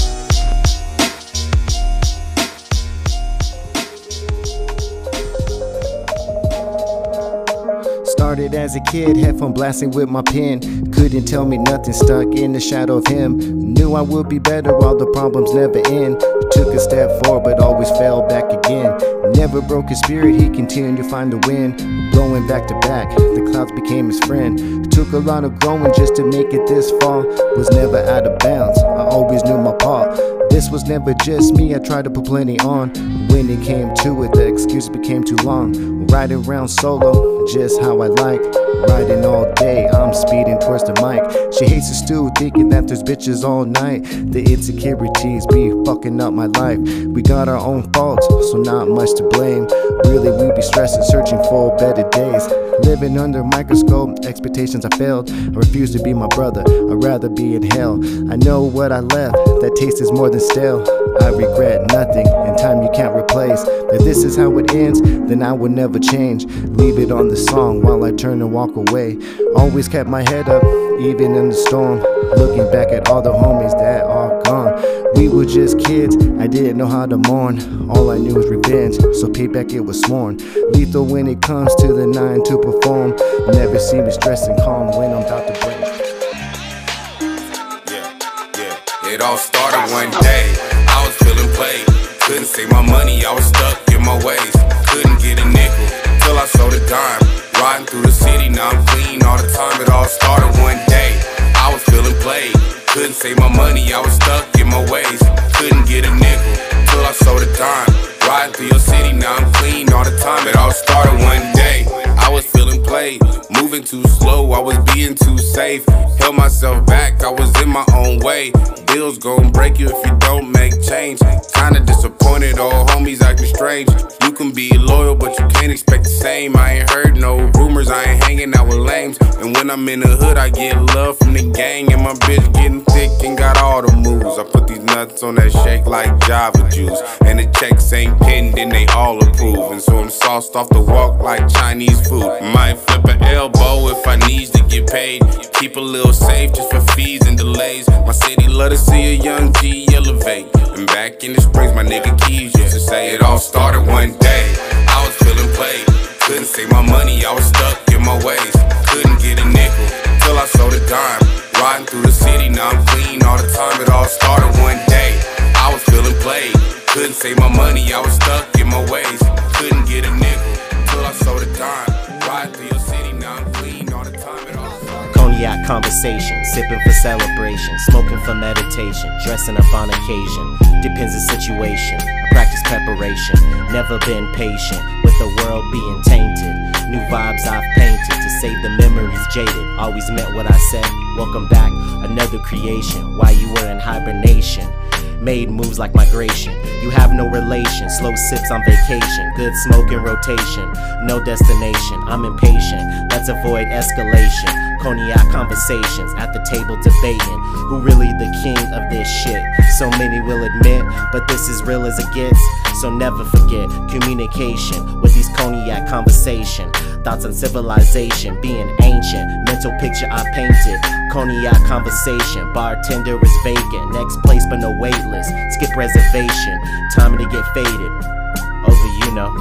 Started as a kid, headphone blasting with my pen. Couldn't tell me nothing, stuck in the shadow of him. Knew I would be better while the problems never end. Took a step forward, but always fell back again. Never broke his spirit, he continued to find the wind. Blowing back to back, the clouds became his friend. Took a lot of growing just to make it this far. Was never out of bounds, I always knew my part. This was never just me, I tried to put plenty on. When it came to it, the excuse became too long. Riding around solo, just how I like. Riding all day, I'm speeding towards the mic. She hates the stew, thinking that there's bitches all night. The insecurities be fucking up my life. We got our own faults, so not much to blame. Really, we be stressing, searching for better days. Living under microscope, expectations I failed. I refuse to be my brother, I'd rather be in hell. I know what I left, that taste is more than stale. I regret nothing, and time you can't replace. If this is how it ends, then I will never change. Leave it on the song while I turn and walk away. Always kept my head up, even in the storm. Looking back at all the homies that are gone. We were just kids, I didn't know how to mourn. All I knew was revenge, so payback it was sworn. Lethal when it comes to the nine to perform. Never see me stressed and calm when I'm about to break. Yeah, yeah. It all started one day. I was feeling played. Couldn't save my money, I was stuck in my ways till I sold a dime. Riding through the city, now I'm clean all the time. It all started one day. I was feeling played. Couldn't save my money, I was stuck in my ways. Couldn't get a nickel till I sold a dime. Riding through your city, now I'm clean all the time. It all started one day. I was feeling played, moving too slow, I was being too safe. Held myself back, I was in my own way. Bills gon' break you if you don't make change. Kinda disappointed, all homies acting strange. You can be loyal, but you can't expect the same. I ain't heard no rumors, I ain't hanging out with lames. And when I'm in the hood, I get love from the gang. And my bitch getting thick and got all the moves. I put these nuts on that shake like Jamba Juice. And the checks ain't pinned, then they all approve. And so I'm sauced off the walk like Chinese food. Might flip an elbow if I need to get paid. Keep a little safe just for fees and delays. My city love to see a young G elevate. And back in the springs, my nigga Keys used to say it all started one day. I was feeling played. Couldn't save my money, I was stuck in my ways. Couldn't get a nickel till I sold a dime. Riding through the city, now I'm clean all the time. It all started one day. I was feeling played. Couldn't save my money, I was stuck in my ways. Couldn't get a nickel till I sold a dime. Cognac conversation, sipping for celebration, smoking for meditation, dressing up on occasion. Depends the situation. I practice preparation, never been patient with the world being tainted. New vibes I've painted to save the memories jaded. Always meant what I said. Welcome back, another creation. While you were in hibernation. Made moves like migration. You have no relation. Slow sips on vacation. Good smoke rotation. No destination. I'm impatient. Let's avoid escalation. Cognac conversations at the table debating who really the king of this shit. So many will admit, but this is real as it gets. So never forget communication with these cognac conversation. Thoughts on civilization being ancient. Mental picture I painted. Cognac conversation. Bartender is vacant. Next place but no wait list. Skip reservation. Time to get faded. Over you know.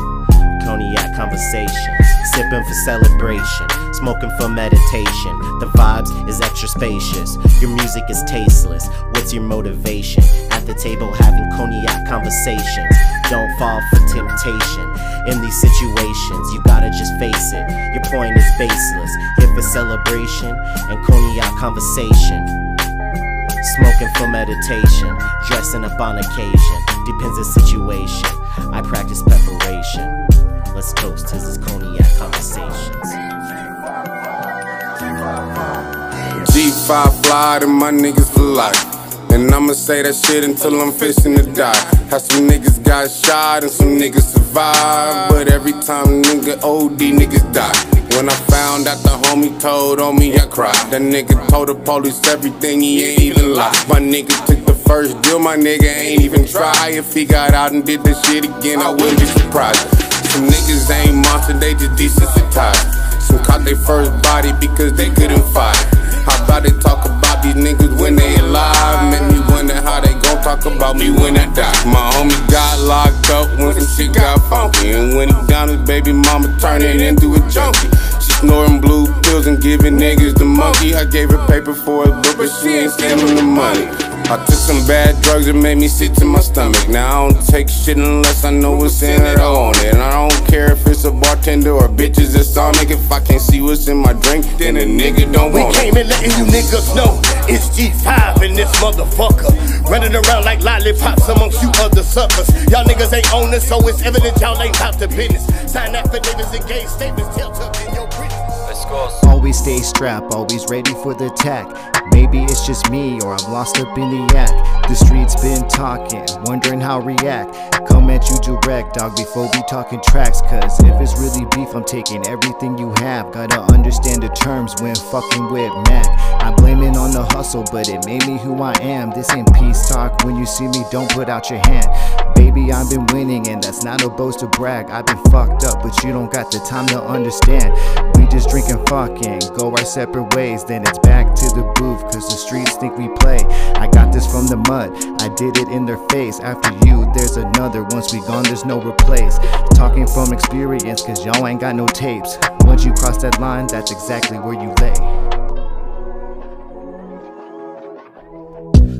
Cognac conversations. Sipping for celebration. Smoking for meditation. The vibes is extra spacious. Your music is tasteless. What's your motivation? At the table having cognac conversations. Don't fall for temptation. In these situations, you gotta just face it. Your point is baseless. Here for celebration and cognac conversation. Smoking for meditation, dressing up on occasion. Depends the situation. I practice preparation. Let's toast to this cognac conversations. G5 fly to my niggas for life. And I'ma say that shit until I'm fixing to die. How some niggas got shot and some niggas survived. But every time nigga OD, niggas die. When I found out the homie told on me, I cried. That nigga told the police everything, he ain't even lie. My nigga took the first deal, my nigga ain't even try. If he got out and did the shit again, I wouldn't be surprised. Some niggas ain't monster, they just desensitized. Some caught their first body because they couldn't fight. How about they talk about these niggas when they alive? Make me wonder how they gon' talk about me when I die. My homie got locked up when some shit got funky. And when he down his baby mama turning into a junkie. She snoring blue pills and giving niggas the monkey. I gave her paper for a book, but she ain't sending the money. I took some bad drugs that made me sick to my stomach. Now I don't take shit unless I know what's in it I it. And I don't care if it's a bartender or bitches at Sonic. If I can't see what's in my drink, then a nigga don't We want it. We came in letting you niggas know it's G5 in this motherfucker. Running around like lollipops amongst you other suckers. Y'all niggas ain't on this, so it's evident y'all ain't about the business. Sign affidavits and gay statements, tail tucked in your British. Always stay strapped, always ready for the attack. Maybe it's just me or I'm lost up in the act. The streets been talking, wondering how react. Come at you direct, dog, before we talking tracks. Cause if it's really beef, I'm taking everything you have. Gotta understand the terms when fucking with Mac. I blame it on the hustle, but it made me who I am. This ain't peace talk. When you see me, don't put out your hand. Baby, I've been winning, and that's not a boast to brag. I've been fucked up, but you don't got the time to understand. We just drinking fucking, go our separate ways. Then it's back to the booth, cause the streets think we play. I got this from the mud, I did it in their face. After you, there's another. Once we gone, there's no replace. Talking from experience, cause y'all ain't got no tapes. Once you cross that line, that's exactly where you lay.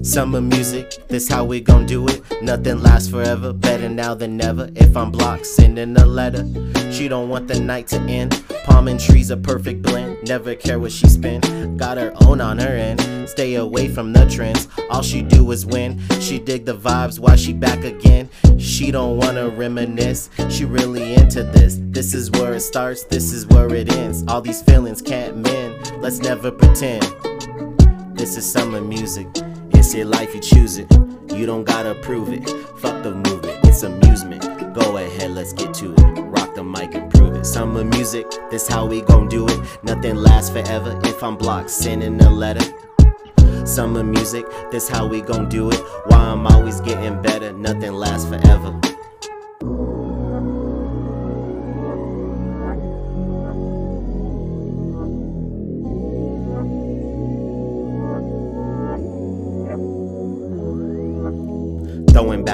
Summer music, this how we gon' do it. Nothing lasts forever, better now than never. If I'm blocked, sending a letter. She don't want the night to end. Palm and trees a perfect blend. Never care what she spend. Got her own on her end. Stay away from the trends. All she do is win. She dig the vibes while she back again. She don't wanna reminisce. She really into this. This is where it starts. This is where it ends. All these feelings can't mend. Let's never pretend. This is summer music. It's your life, you choose it. You don't gotta prove it. Fuck the movement, it's amusement. Go ahead, let's get to it. Rock the mic and prove it. Summer music, this how we gon' do it. Nothing lasts forever. If I'm blocked, sending a letter. Summer music, this how we gon' do it. Why I'm always getting better. Nothing lasts forever.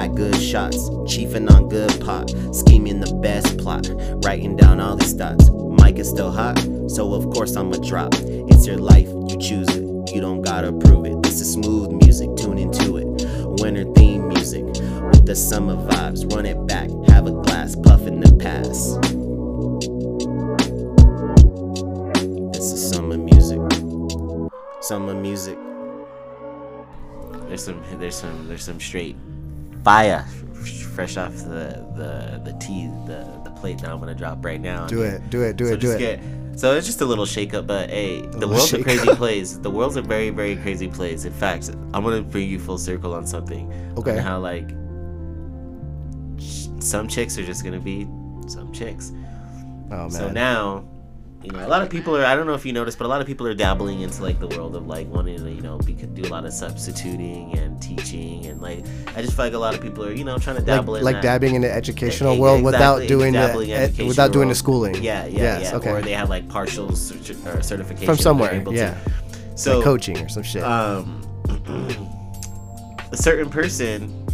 Back good shots, chiefing on good pot, scheming the best plot, writing down all these thoughts. Mic is still hot, so of course I'ma drop. It's your life, you choose it, you don't gotta prove it. This is smooth music, tune into it. Winter theme music with the summer vibes. Run it back, have a glass, puff in the pass. This is summer music. Summer music. There's some, there's some, there's some straight fire fresh off the the the tea the the plate that I'm gonna drop right now. Do it, do it, do so it, do it. Get, so it's just a little shake up, but hey, the little world's a crazy place. The world's a very, very crazy place. In fact, I'm gonna bring you full circle on something. Okay. On how like some chicks are just gonna be some chicks. Oh man. So now, you know, a lot of people are. I don't know if you noticed, but a lot of people are dabbling into like the world of like wanting to, you know, be, do a lot of substituting and teaching, and like I just feel like a lot of people are, you know, trying to like, dabble in like that. dabbing in the educational world without doing the ed- without doing the schooling. Yeah, yeah, Yes, yeah. okay. Or they have like partial certi- or certification From somewhere, able to- yeah. So like coaching or some shit. um, a certain person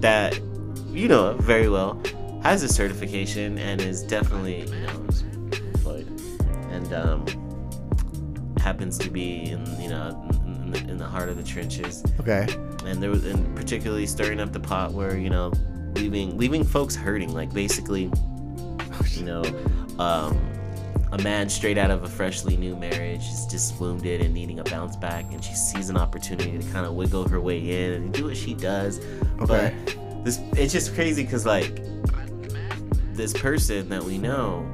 that you know very well has a certification and is definitely you know and um, happens to be in you know in, the, in the heart of the trenches okay. and there was and particularly stirring up the pot where you know leaving leaving folks hurting like basically you know um a man straight out of a freshly new marriage is just wounded and needing a bounce back and she sees an opportunity to kind of wiggle her way in and do what she does Okay. but this it's just crazy because like this person that we know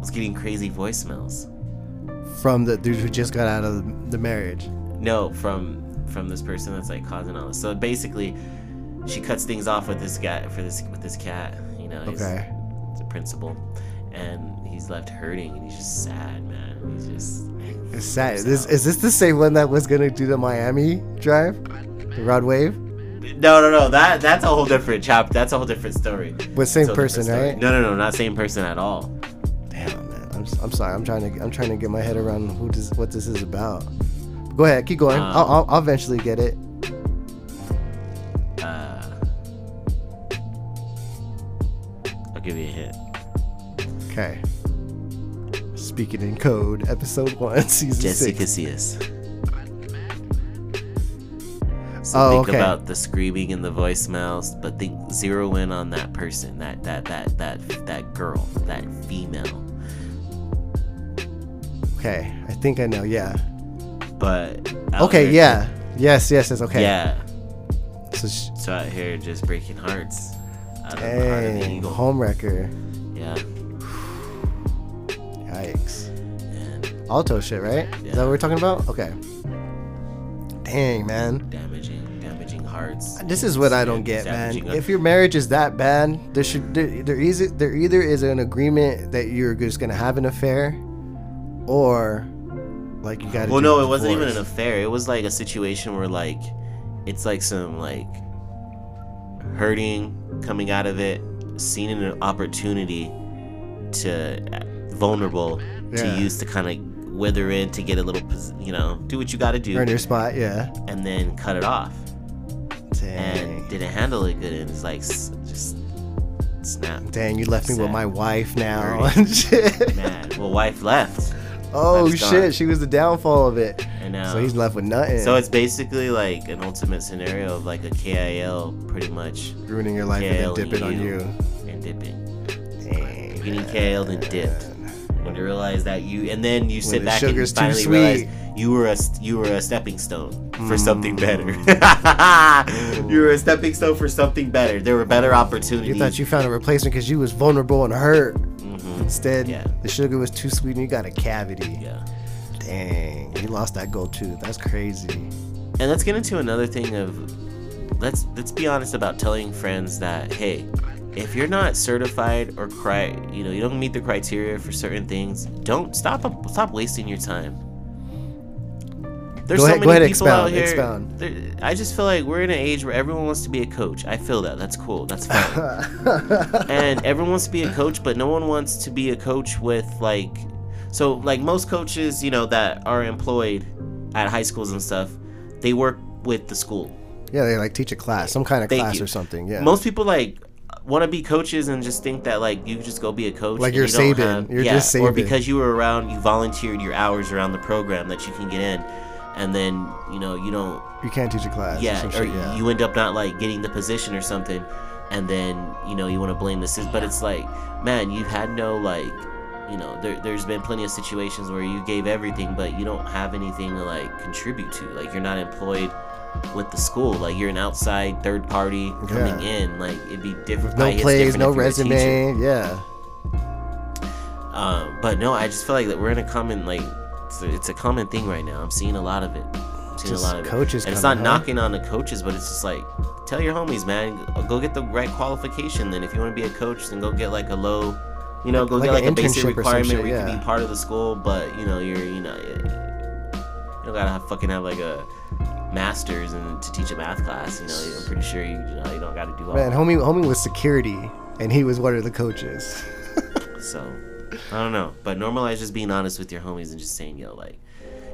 was getting crazy voicemails From the dude who just got out of the marriage. No, from from this person that's like causing all this. So basically, she cuts things off with this guy for this with this cat. You know, he's, Okay. he's a principal, and he's left hurting, and he's just sad, man. He's just. It's sad. This, is this the same one that was gonna do the Miami drive? The Rod Wave? No, no, no. That that's a whole different chap. That's a whole different story. With same It's person, right? No, no, no, not same person at all. I'm, I'm sorry. I'm trying to I'm trying to get my head around who this what this is about. Go ahead, keep going. Um, I'll, I'll, I'll eventually get it. Uh, I'll give you a hint. Okay. Speaking in code, episode one, season Jesse six. Casillas. So Oh, think okay. about the screaming and the voicemails, but think zero in on that person, that that that that that girl, that female. Okay, I think I know. Yeah. But Okay. here- Yeah. Yes. Yes. Yes. Okay. yeah. So sh- So out here just breaking hearts. Out of the heart of the dang, home wrecker. Yeah. Yikes. And Alto shit, right? Is that what we're talking about? Okay. Dang, man. damaging, damaging hearts. This is what I don't get, man. If your marriage is that bad, there should there, there is there either is an agreement that you're just gonna have an affair, or like you gotta. Well, no, it wasn't even an affair. It was like a situation where like it's like some like hurting coming out of it, seeing an opportunity to uh, vulnerable Yeah. to use to kind of wither in to get a little, you know, do what you got to do, Earn your spot, yeah. and then cut it off. Dang. And didn't handle it good, and it's like just snap. Dang, you left me with my wife now. Hurting. and shit. Mad. Well, wife left, oh shit, gone. she was the downfall of it. and know. So he's left with nothing. So it's basically like an ultimate scenario of like a KIL, pretty much. ruining your life KIL and then dipping on you. And dipping. Dang. You're getting KI'd and dipped. When you realize that you, and then you sit back and finally realize you were a you were a stepping stone for something Mm. better. you were a stepping stone for something better. There were better opportunities. You thought you found a replacement because you was vulnerable and hurt. Instead, Yeah. the sugar was too sweet and you got a cavity. Yeah. Dang, you lost that gold tooth. That's crazy. And let's get into another thing of let's let's be honest about telling friends that hey, if you're not certified or cri- you know, you don't meet the criteria for certain things, don't stop stop wasting your time. There's Go so ahead- many people expound, out here. expound. I just feel like we're in an age where everyone wants to be a coach. I feel that. That's cool. That's fine. and everyone wants to be a coach, but no one wants to be a coach with like so like most coaches, you know, that are employed at high schools and stuff, they work with the school. Yeah, they like teach a class, some kind of Thank class you. or something. Yeah. Most people like want to be coaches and just think that like you just go be a coach. Like you're you don't have- You're yeah, just Or because you were around, you volunteered your hours around the program that you can get in, and then you know you don't you can't teach a class. yeah, some or shit, yeah. you end up not like getting the position or something, and then you know you want to blame the system. But it's like, man, you had no like, you know, there, there's been plenty of situations where you gave everything, but you don't have anything to like contribute to. Like you're not employed with the school. Like you're an outside third party coming Yeah. in. Like it'd be different. no plays, different no if you're a teacher. resume. Yeah. Um, but no, I just feel like that we're in a common like it's a, it's a common thing right now. I'm seeing a lot of it. I'm seeing Just a lot of coaches it. And it's not huh? knocking on the coaches, but it's just like tell your homies, man, go get the right qualification. Then if you want to be a coach, then go get like a low, you know, go Like get like a basic internship or some requirement shit, where you can be part of the school, but you know you're you know you don't gotta have, fucking have like a masters and to teach a math class. You know, I'm pretty sure you you know you don't got to do all Man, that. homie, homie was security, and he was one of the coaches. So I don't know, but normalize just being honest with your homies and just saying, yo, like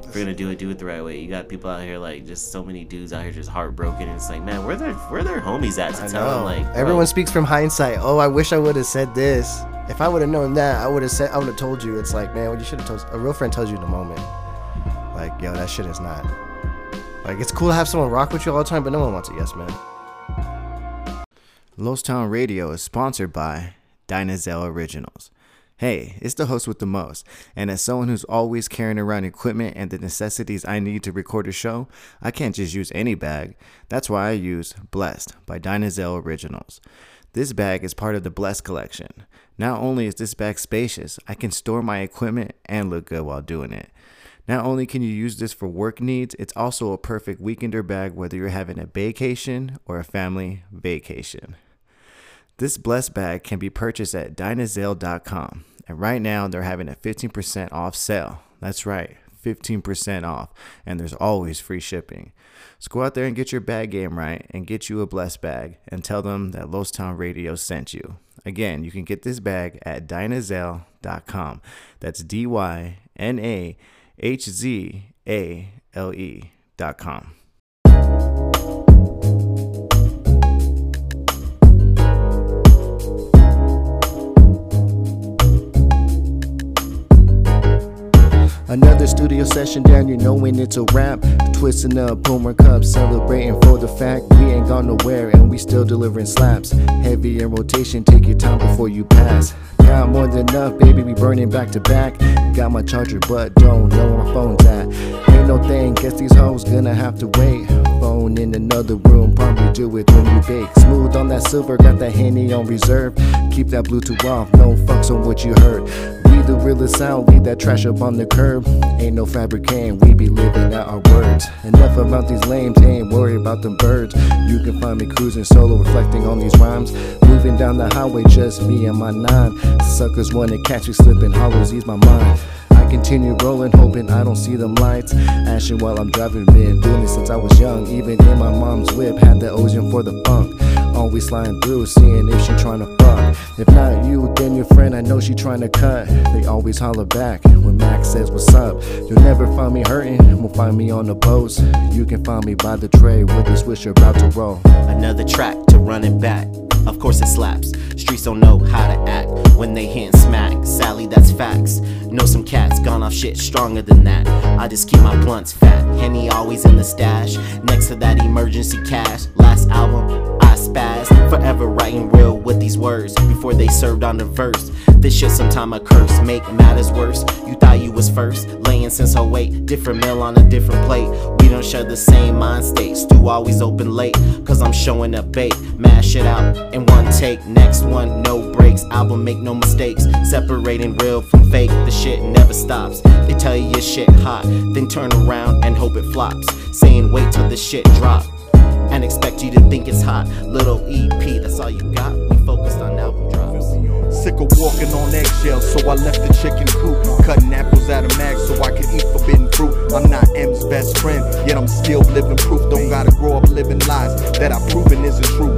if you're gonna do it, do it the right way. You got people out here like just so many dudes out here just heartbroken, and it's like, man, where their where their homies at to I tell know. them like, bro, Everyone speaks from hindsight. Oh, I wish I would have said this. If I would have known that, I would have said. I would have told you. It's like, man, what you should have told. A real friend tells you in the moment. Like, yo, that shit is not. Like, it's cool to have someone rock with you all the time, but no one wants a yes man. Los Town Radio is sponsored by Dynazelle Originals. Hey, it's the host with the most, and as someone who's always carrying around equipment and the necessities I need to record a show, I can't just use any bag. That's why I use Blessed by Dynazelle Originals. This bag is part of the Blessed collection. Not only is this bag spacious, I can store my equipment and look good while doing it. Not only can you use this for work needs, it's also a perfect weekender bag whether you're having a vacation or a family vacation. This blessed bag can be purchased at dynazale.com. And right now they're having a 15% off sale. That's right, 15% off. And there's always free shipping. So go out there and get your bag game right and get you a blessed bag and tell them that Los Town Radio sent you. Again, you can get this bag at dynazale.com. That's D Y N A H Z A L E.com. Another studio session down, you knowing it's a wrap. Twisting up Boomer Cup, celebrating for the fact we ain't gone nowhere and we still delivering slaps. Heavy in rotation, take your time before you pass. Got more than enough, baby, we burning back to back. Got my charger, but don't know where my phone's at. Ain't no thing, guess these hoes gonna have to wait. Phone in another room, probably do it when you bake. Smooth on that silver, got that henny on reserve. Keep that Bluetooth off, no fucks on what you heard. We the realest sound, leave that trash up on the curb. Ain't no fabricating, we be living out our words. Enough about these lames, ain't worried about them birds. You can find me cruising solo, reflecting on these rhymes. Moving down the highway, just me and my nine. Suckers wanna catch me slipping, hollows ease my mind. Continue rolling, hoping I don't see them lights. Ashing while I'm driving, been doing this since I was young. Even in my mom's whip, had the ocean for the funk. Always sliding through, seeing if she to fuck. If not you, then your friend, I know she to cut. They always holler back when Max says what's up. You'll never find me hurting, won't find me on the boats. You can find me by the tray with the swisher about to roll. another track to run it back. of course it slaps. Streets don't know how to act when they hit smack. Sally, that's facts. Know some cats gone off shit stronger than that. I just keep my blunts fat. Henny always in the stash. Next to that emergency cash. Last album, I spaz. Forever writing real with these words before they served on the verse. This shit sometime a curse, make matters worse. You thought you was first, laying since 08. Different meal on a different plate. We don't share the same mind state. Stew always open late, cause I'm showing up bait. Mash it out in one take. Next one, no breaks. Album, make no mistakes. Separating real from fake. The shit never stops. They tell you your shit hot, then turn around and hope it flops. Saying wait till the shit drop and expect you to think it's hot. Little EP, that's all you got. We focused on album drops. Sick of walking on eggshells, so I left the chicken coop. Cutting apples out of mags so I could eat forbidden fruit. I'm not M's best friend, yet I'm still living proof. Don't gotta grow up living lies that I've proven isn't true.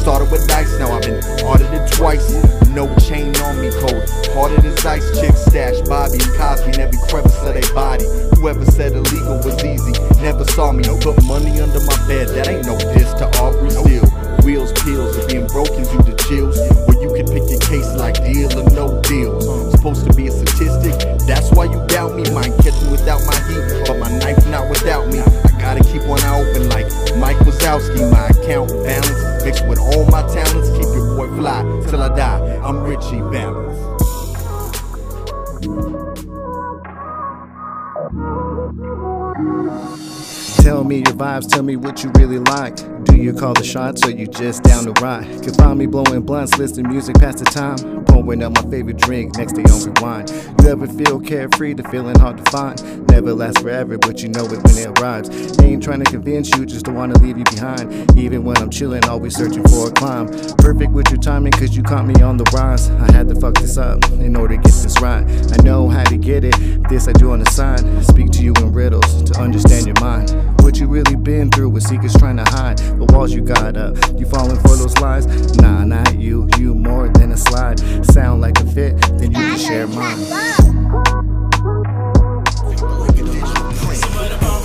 Started with dice, now I've been audited twice. No chain on me, cold. Hearted as ice, chicks stash Bobby and Cosby in every crevice of their body. Whoever said illegal was easy, never saw me. No put money under my bed, that ain't no diss to Aubrey Seal. Wheels, peels, and being broken due to chills. Where you can pick your case like deal or no deal. Supposed to be a statistic, that's why you doubt me. Might catch me without my heat, but my knife not without me. Gotta keep one eye open like Mike Wazowski. My account balance mixed with all my talents. Keep your boy fly till I die. I'm Ritchie Valens. Tell me your vibes, tell me what you really like. Do you call the shots or you just down to ride? Can find me blowing blunts, listening music past the time. Pouring up my favorite drink next to on rewind. You ever feel carefree the feeling hard to find? Never lasts forever, but you know it when it arrives. Ain't trying to convince you, just don't wanna leave you behind. Even when I'm chilling, always searching for a climb. Perfect with your timing, cause you caught me on the rise. I had to fuck this up in order to get this right. I know how to get it, this I do on the side. Speak to you in riddles to understand your mind. What you really been through, what secrets trying to hide. The walls you got up, you falling for those lies? Nah, not you, you more than a slide. Sound like a fit, then you can share mine.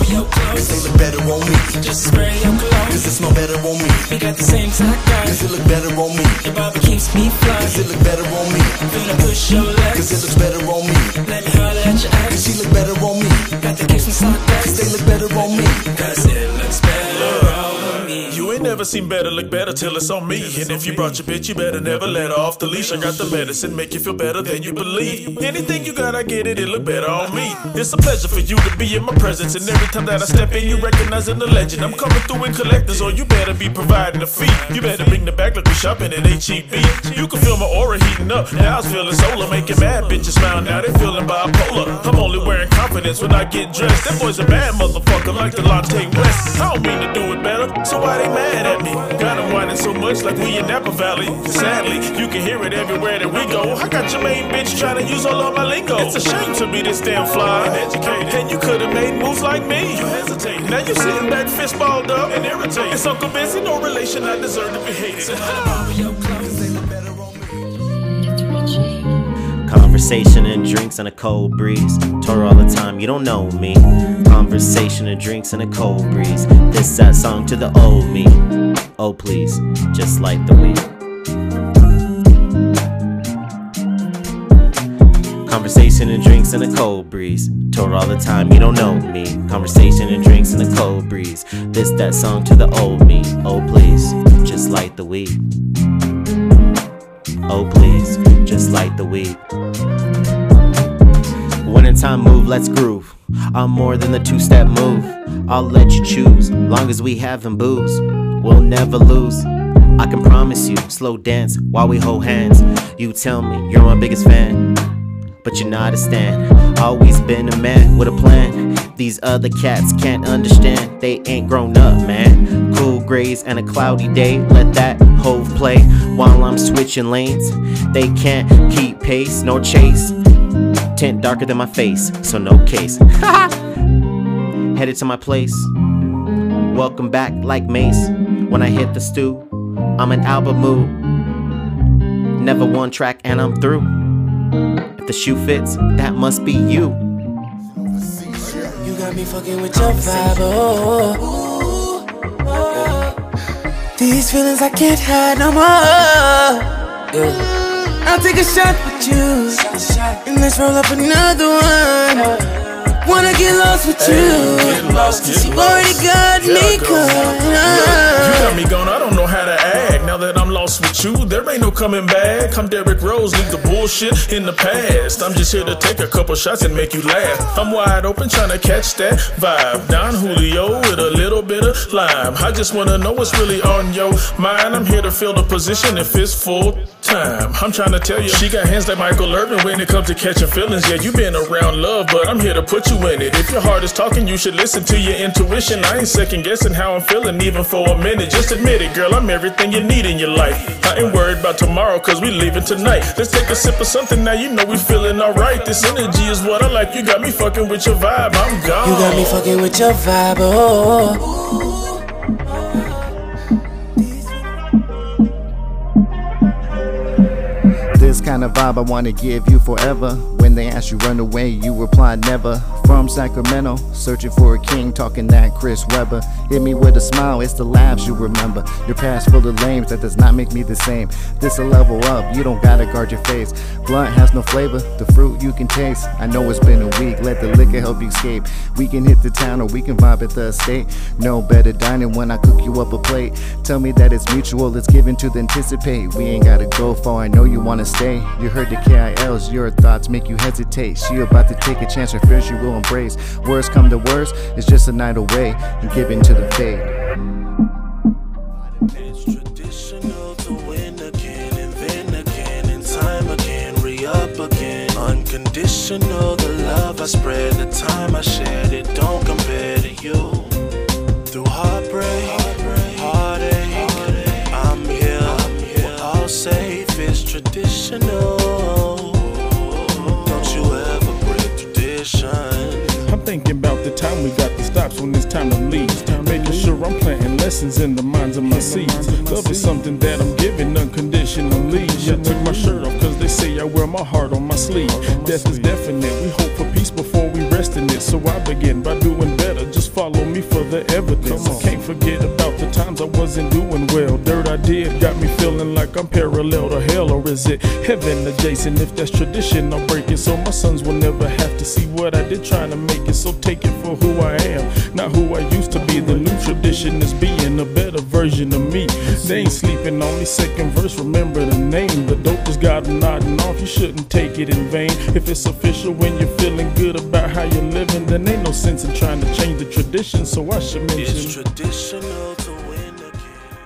Cause they look better on me. Just spray your cologne. Cause it smell better on me. We got the same type guy. Cause it look better on me. Your barber keeps me fly. Cause it look better on me. Finna push your legs. Cause it looks better on me. Let me holler at your Cause she look better on me. Got the kicks from sock Cause they look better on me. Cause it looks better on me. You ain't never seen better look better till it's on me. And if you brought your bitch, you better never let her off the leash. I got the medicine, make you feel better than you believe. Anything you got, I get it, it look better on me. It's a pleasure for you to be in my presence. And every time that I step in, you recognizing the legend. I'm coming through in collectors, or you better be providing a fee. You better bring the back like we shopping at HEB. You can feel my aura heating up. Now I was feeling solar, making mad bitches smile. Now they feeling bipolar. I'm only wearing confidence when I get dressed. That boy's a bad motherfucker like the Latte West. I don't mean to do it better, so why they mad at me? Got 'em whining so much like we in Napa Valley. Sadly, you can hear it everywhere that we go. I got your main bitch trying to use all of my lingo. It's a shame to be this damn fly and educated. And you could have made moves like me. You hesitate. Now you sitting back, fist balled up and irritated. It's Uncle Busy, no relation. I deserve to be hated. Conversation and drinks and a cold breeze. Tour all the time, you don't know me. Conversation and drinks and a cold breeze. This sad song to the old me. Oh please, just like the weed. Conversation and drinks and a cold breeze. Tour all the time, you don't know me. Conversation and drinks and a cold breeze. This that song to the old me. Oh please, just like the weed. Oh please, just like the weed. Wintertime move, let's groove. I'm more than the two step move. I'll let you choose, long as we having booze. We'll never lose. I can promise you, slow dance while we hold hands. You tell me you're my biggest fan, but you're not a stan. Always been a man with a plan. These other cats can't understand, they ain't grown up, man. Cool grays and a cloudy day, let that hove play while I'm switching lanes. They can't keep pace nor chase. Tint darker than my face, so no case. Headed to my place. Welcome back like Mace. When I hit the stew, I'm in album mood. Never one track and I'm through. If the shoe fits, that must be you. You got me fucking with your vibe. Oh, oh, oh. These feelings I can't hide no more. Yeah. I'll take a shot with you, and let's roll up another one. Wanna get lost with you. Get lost, get You lost. already got me caught. You got me gone, I don't know how to act. Now that I'm lost with you, there ain't no coming back. I'm Derrick Rose, leave the bullshit in the past. I'm just here to take a couple shots and make you laugh. I'm wide open trying to catch that vibe. Don Julio with a little bit of lime. I just wanna know what's really on your mind. I'm here to fill the position if it's full time. I'm trying to tell you, she got hands like Michael Irvin when it comes to catching feelings. Yeah, you been around love, but I'm here to put you in it. If your heart is talking, you should listen to your intuition. I ain't second guessing how I'm feeling, even for a minute. Just admit it, girl, I'm everything you need in your life. I ain't worried about tomorrow, cause we leaving tonight. Let's take a sip of something now, you know we feeling alright. This energy is what I like. You got me fucking with your vibe, I'm gone. You got me fucking with your vibe, oh. This kind of vibe I wanna give you forever. They ask you run away, you reply never. From Sacramento, searching for a king, talking that Chris Webber. Hit me with a smile, it's the laughs you remember. Your past full of lames, that does not make me the same. This a level up, you don't gotta guard your face. Blunt has no flavor, the fruit you can taste. I know it's been a week, let the liquor help you escape. We can hit the town or we can vibe at the estate. No better dining when I cook you up a plate. Tell me that it's mutual, it's given to the anticipate. We ain't gotta go far, I know you wanna stay. You heard the KILs, your thoughts make you hesitate. She about to take a chance, her fears you will embrace. Worst come to worst, it's just a night away and in to the fate. It's traditional to win again, invent again, in time again, re up again. Unconditional, the love I spread, the time I shared, it don't compare to you. Through heartbreak, heartache, I'm here, we're all safe, it's traditional. Thinking about the time we got the stops when it's time to leave. Making sure I'm planting lessons in the minds of my seeds. Love is something that I'm giving unconditionally. I took my shirt off cause they say I wear my heart on my sleeve. Death is definite, we hope for peace before we rest in it. So I begin by doing better, just follow me for the evidence. I can't forget about the times I wasn't doing well. Dirt I did got me feeling like I'm parallel to hell, or is it heaven adjacent? If that's tradition, I'll break it so my sons will never have to see what I did trying to make it. So take it for who I am, not who I used to be. The new tradition is being a better version of me. They ain't sleeping on me. Second verse, remember the name. The dope just got them nodding off. You shouldn't take it in vain. If it's official when you're feeling good about how you're living, then ain't no sense in trying to change the tradition. So I should mention. It's traditional to win again.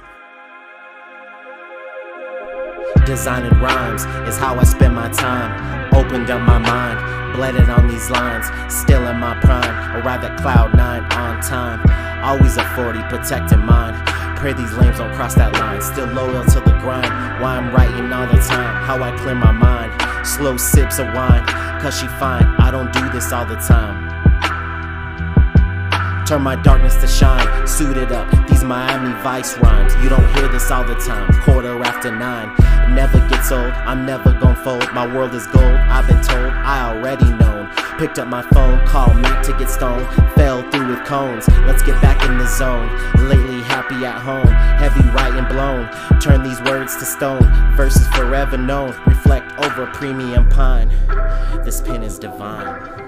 Designing rhymes is how I spend my time. Opened up my mind, bled it on these lines. Still in my prime, arrived at cloud nine on time. Always a 40, protecting mine. Pray these lames don't cross that line. Still loyal to the grind. Why I'm writing all the time. How I clear my mind. Slow sips of wine, cause she fine. I don't do this all the time. Turn my darkness to shine, suited up. These Miami Vice rhymes. You don't hear this all the time. Quarter after nine. Never gets old. I'm never gon' fold. My world is gold. I've been told. I already known. Picked up my phone, called Mac to get stoned. Fell through with cones. Let's get back in the zone. Lately happy at home. Heavy writing blown. Turn these words to stone. Verses forever known. Reflect over premium pine. This pen is divine.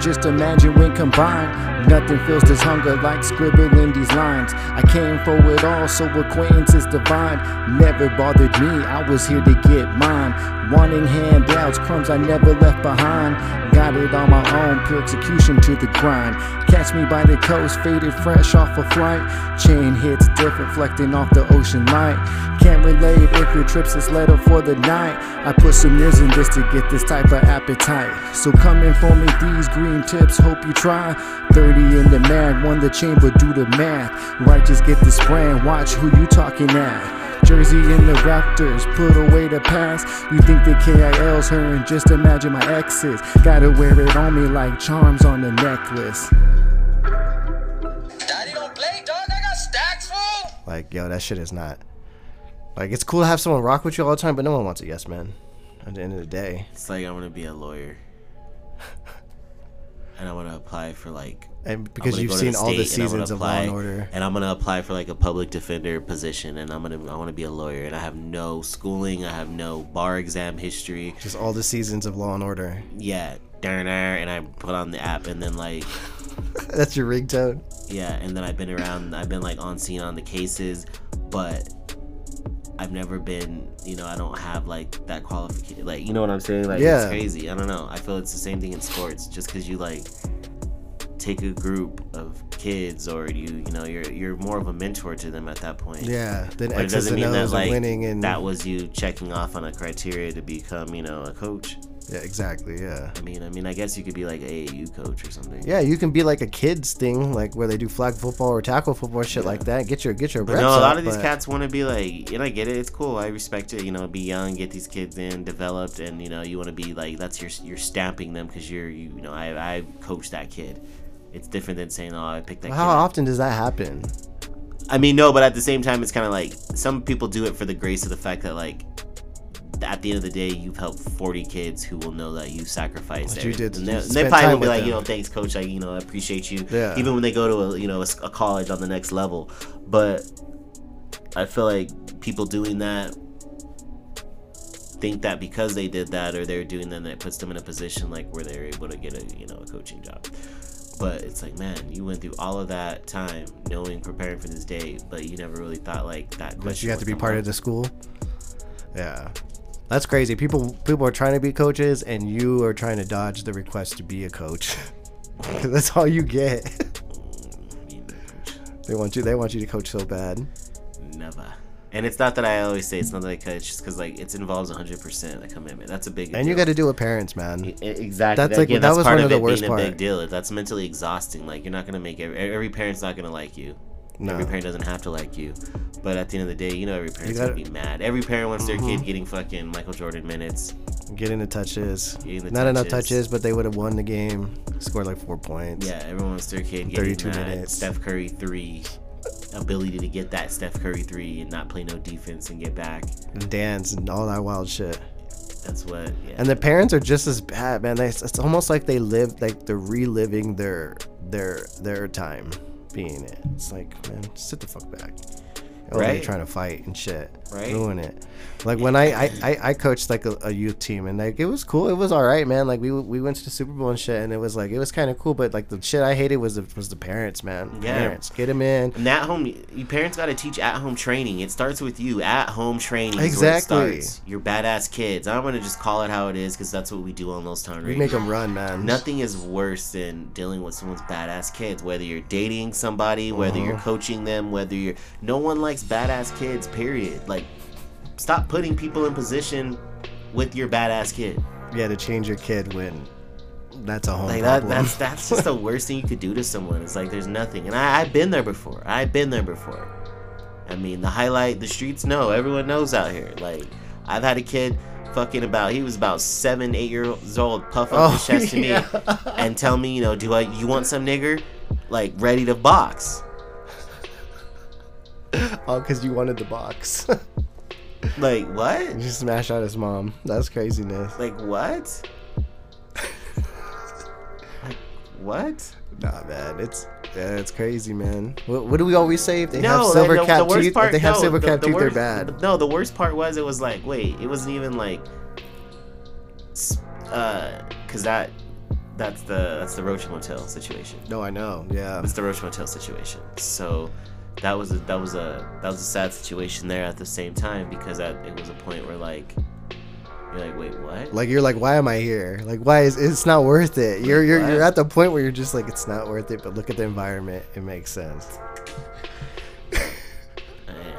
Just imagine when combined. Nothing feels this hunger like scribbling these lines. I came for it all, so acquaintance is divine. Never bothered me, I was here to get mine. Wanting handouts, crumbs I never left behind. Got it on my own, pure execution to the grind. Catch me by the coast, faded fresh off a flight. Chain hits different, reflecting off the ocean light. Can't relate if your trip's is let for the night. I put some years in this to get this type of appetite. So come in for me, these green tips, hope you try. 30 in the mag, won the chamber, do the math. Righteous get this brand, watch who you talking at. Jersey in the Raptors, put away the past. You think the KIL's her and just imagine my exes. Gotta wear it on me like charms on the necklace. Like, yo, that shit is not. Like, it's cool to have someone rock with you all the time, but no one wants a yes man. At the end of the day, It's like I want to be a lawyer, and I want to apply for like. And because you've seen all the seasons of Law and Order. and I'm gonna apply for like a public defender position, and I'm gonna I want to be a lawyer, and I have no schooling, I have no bar exam history. just all the seasons of Law and Order. Yeah, darn and I put on the app, and then like That's your ringtone. Yeah, and then I've been around. I've been like on scene on the cases, but I've never been. You know, I don't have like that qualification. Like, you know what I'm saying? Like, Yeah. it's crazy. I don't know. I feel it's the same thing in sports. Just because you like take a group of kids, or you, you know, you're you're more of a mentor to them at that point. Yeah, then but it doesn't mean that like winning and- that was you checking off on a criteria to become, you know, a coach. Yeah, exactly. Yeah. I mean, I mean, I guess you could be like a AAU coach or something. Yeah, you can be like a kids thing, like where they do flag football or tackle football, shit like that. Get your get your no, a lot up, of these but- cats want to be like, and I get it. It's cool. I respect it. You know, be young, get these kids in, developed, and you know, you want to be like that's your you're stamping them because you're you, you know I I coached that kid. It's different than saying oh I picked that. How kid. often does that happen? I mean, no, but at the same time, it's kind of like some people do it for the grace of the fact that like. At the end of the day, you've helped 40 kids who will know that you sacrificed. That you did- And they, and they probably will be like, them. you know, thanks, coach. I, you know, I appreciate you. Yeah. Even when they go to a, you know, a, a college on the next level, but I feel like people doing that think that because they did that or they're doing that, that puts them in a position like where they're able to get a you know a coaching job. But it's like, man, you went through all of that time knowing preparing for this day, but you never really thought like that. But you have to be part up. of the school. Yeah, that's crazy. People people are trying to be coaches, and you are trying to dodge the request to be a coach that's all you get. Mm, they want you. They want you to coach so bad. Never. And it's not that I always say it's not that I coach, just because like it involves 100 percent a commitment. That's a big. And you got to do with parents, man. Exactly. That's like Again, that that's was part one of the it worst being a big deal. That's mentally exhausting. Like you're not gonna make every, every parent's not gonna like you. No. Every parent doesn't have to like you. But at the end of the day, you know every parent's gotta- gonna be mad. Every parent wants their Mhm. kid getting fucking Michael Jordan minutes. Getting the touches. Getting the Not enough touches. touches, but they would have won the game. Scored like four points. Yeah, everyone wants their kid getting 32 that minutes. Steph Curry three. Ability to get that Steph Curry three and not play no defense and get back. And dance and all that wild shit. That's what. Yeah. And the parents are just as bad, man. They, it's almost like they live like they're reliving their their their time being it. It's like, man, sit the fuck back. They're Right. trying to fight and shit. Right. Ruin it. Like when I I, I, I coached like a, a youth team and like it was cool. It was all right, man. Like we we went to the Super Bowl and shit, and it was like it was kind of cool. But like the shit I hated was the was the parents, man. Yeah. Parents, get them in. And at home, you parents got to teach at home training. It starts with you. At home training. Exactly. Where it starts. You're badass kids. I'm gonna just call it how it is because that's what we do on those Town We make them run, man. Nothing is worse than dealing with someone's badass kids. Whether you're dating somebody, whether you're Uh-huh. coaching them, whether you're no one likes badass kids. Period. Like, stop putting people in position with your badass kid. Yeah, to change your kid when that's a home Like that, that's that's just the worst thing you could do to someone. It's like there's nothing, and I, I've been there before. I've been there before. I mean, the highlight, the streets know. Everyone knows out here. Like I've had a kid fucking about. He was about seven, eight years old. Puff up his Oh, chest to yeah. me and tell me, you know, do I? You want some nigger? Like ready to box? All because you wanted the box. Like what? You smashed out his mom. That's craziness. Like what? like what? Nah, man, it's yeah, it's crazy, man. What, what do we always say? If they no, have silver the, cap the teeth, part, if they have no, silver the- cap the teeth, worst, they're bad. No, the worst part was it was like, wait, it wasn't even like, uh, cause that, that's the that's the Roach Motel situation. No, I know. Yeah. It's the Roach Motel situation. So that was a that was a that was a sad situation there at the same time because that it was a point where like you're like, wait, what? Like you're like, why am I here? Like, why is it's not worth it? You're you're What? you're at the point where you're just like, it's not worth it. But look at the environment; it makes sense. Eh.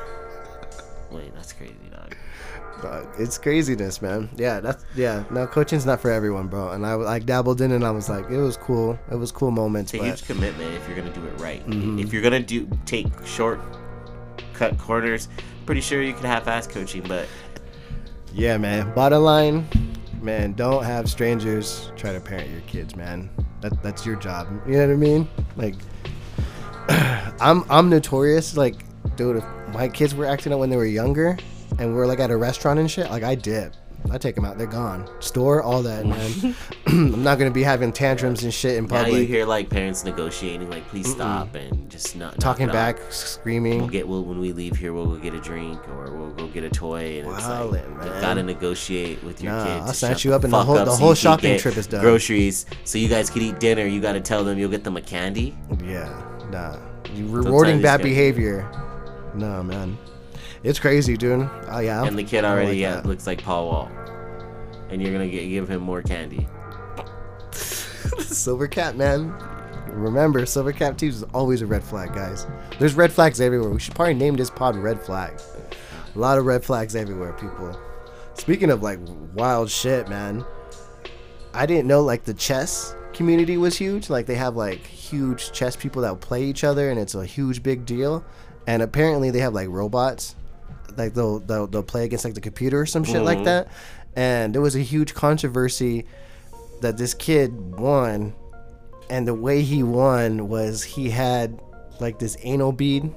Wait, that's crazy, dog. Dog, it's craziness, man. Yeah, that's yeah. No, coaching's not for everyone, bro. And I like dabbled in, and I was like, it was cool. It was cool moments, It's a but huge commitment if you're gonna do it right. Mhm. If you're gonna do take short cut corners. Pretty sure you could half-ass coaching, but Yeah, man. Bottom line, man, don't have strangers try to parent your kids, man. That that's your job. You know what I mean? Like, I'm I'm notorious. Like, dude, if my kids were acting out when they were younger, and we're like at a restaurant and shit, like I dip. I take them out. They're gone. Store all that, man. I'm not gonna be having tantrums and shit in public. now you hear like parents negotiating, like please stop and just not Talking back, screaming. We'll get we'll, when we leave here. We'll go get a drink or we'll go get a toy. And it's like man. gotta negotiate with your Nah, kids. I'll snatch you up and the whole- the whole can shopping trip is done. Groceries, so you guys could eat dinner. You gotta tell them you'll get them a candy. Yeah, nah. You rewarding bad behavior. No, man. It's crazy, dude. Oh yeah. I'm- and the kid already like uh, yeah, looks like Paul Wall. And you're gonna get, give him more candy. Silver Cat, man. Remember, Silver Cat Tees is always a red flag, guys. There's red flags everywhere. We should probably name this pod Red Flags. A lot of red flags everywhere, people. Speaking of like wild shit, man. I didn't know like the chess community was huge. Like they have like huge chess people that play each other, and it's a huge big deal. And apparently they have like robots, like they'll they'll, they'll play against like the computer or some shit like Mhm. that. And there was a huge controversy that this kid won, and the way he won was he had like this anal bead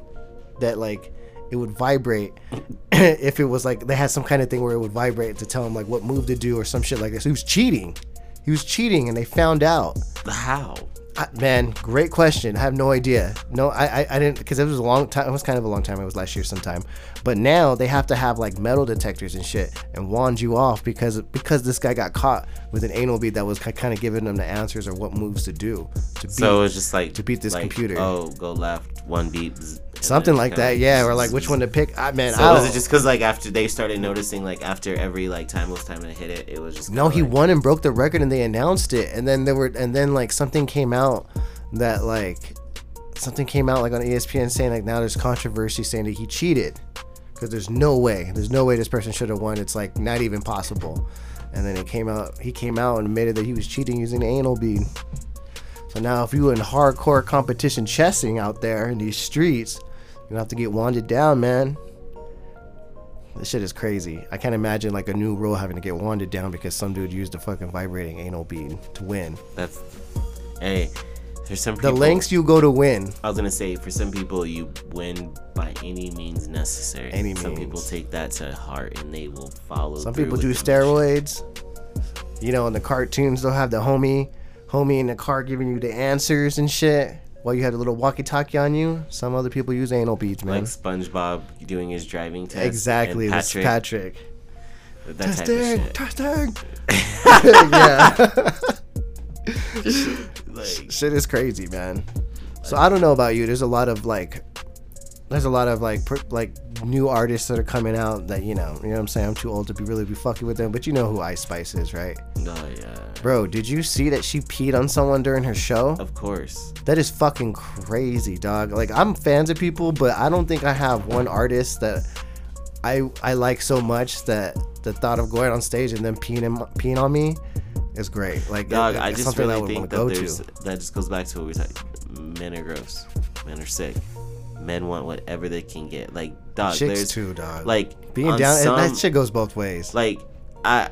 that like it would vibrate if it was like they had some kind of thing where it would vibrate to tell him like what move to do or some shit like this. He was cheating. He was cheating, and they found out. How? I, man, great question. I have no idea. No, I I, I didn't because it was a long time. It was kind of a long time. It was last year sometime. But now they have to have like metal detectors and shit and wand you off because because this guy got caught with an anal bead that was kind of giving them the answers or what moves to do to beat. So it's just like to beat this like, computer. Oh, go left, one beep. Something like that, yeah. Or like which one to pick. I man, So I was it just because like after they started noticing like after every like time it was time to hit it, it was just No, he like- won and broke the record, and they announced it. And then there were, and then like something came out that like something came out like on ESPN saying like now there's controversy saying that he cheated because there's no way, there's no way this person should have won. It's like not even possible. And then it came out, he came out and admitted that he was cheating using the anal bead. So now if you in hardcore competition chessing out there in these streets, you have to get wanded down, man. This shit is crazy. I can't imagine like a new rule having to get wanded down because some dude used a fucking vibrating anal bead to win. That's hey. There's some The people, lengths you go to win. I was gonna say for some people you win by any means necessary. Any some people take that to heart and they will follow. Some people do steroids. You know, in the cartoons they'll have the homie, homie in the car giving you the answers and shit while you had a little walkie-talkie on you. Some other people use anal beads, man. Like SpongeBob doing his driving test. exactly, this Patrick. That testing, testing. yeah. Like- shit is crazy, man. So I don't know about you. There's a lot of like, there's a lot of like, pr- like new artists that are coming out that you know, you know what I'm saying. I'm too old to be really be fucking with them, but you know who Ice Spice is, right? Oh yeah. Bro, did you see that she peed on someone during her show? Of course. That is fucking crazy, dog. Like I'm fans of people, but I don't think I have one artist that I I like so much that the thought of going on stage and then peeing in, peeing on me is great. Like Dog, it- I just really think that go there's to. that just goes back to what we said. Men are gross. Men are sick. Men want whatever they can get. Like dog, Chicks there's too, dog. Like Being down, and some- that shit goes both ways. Like I,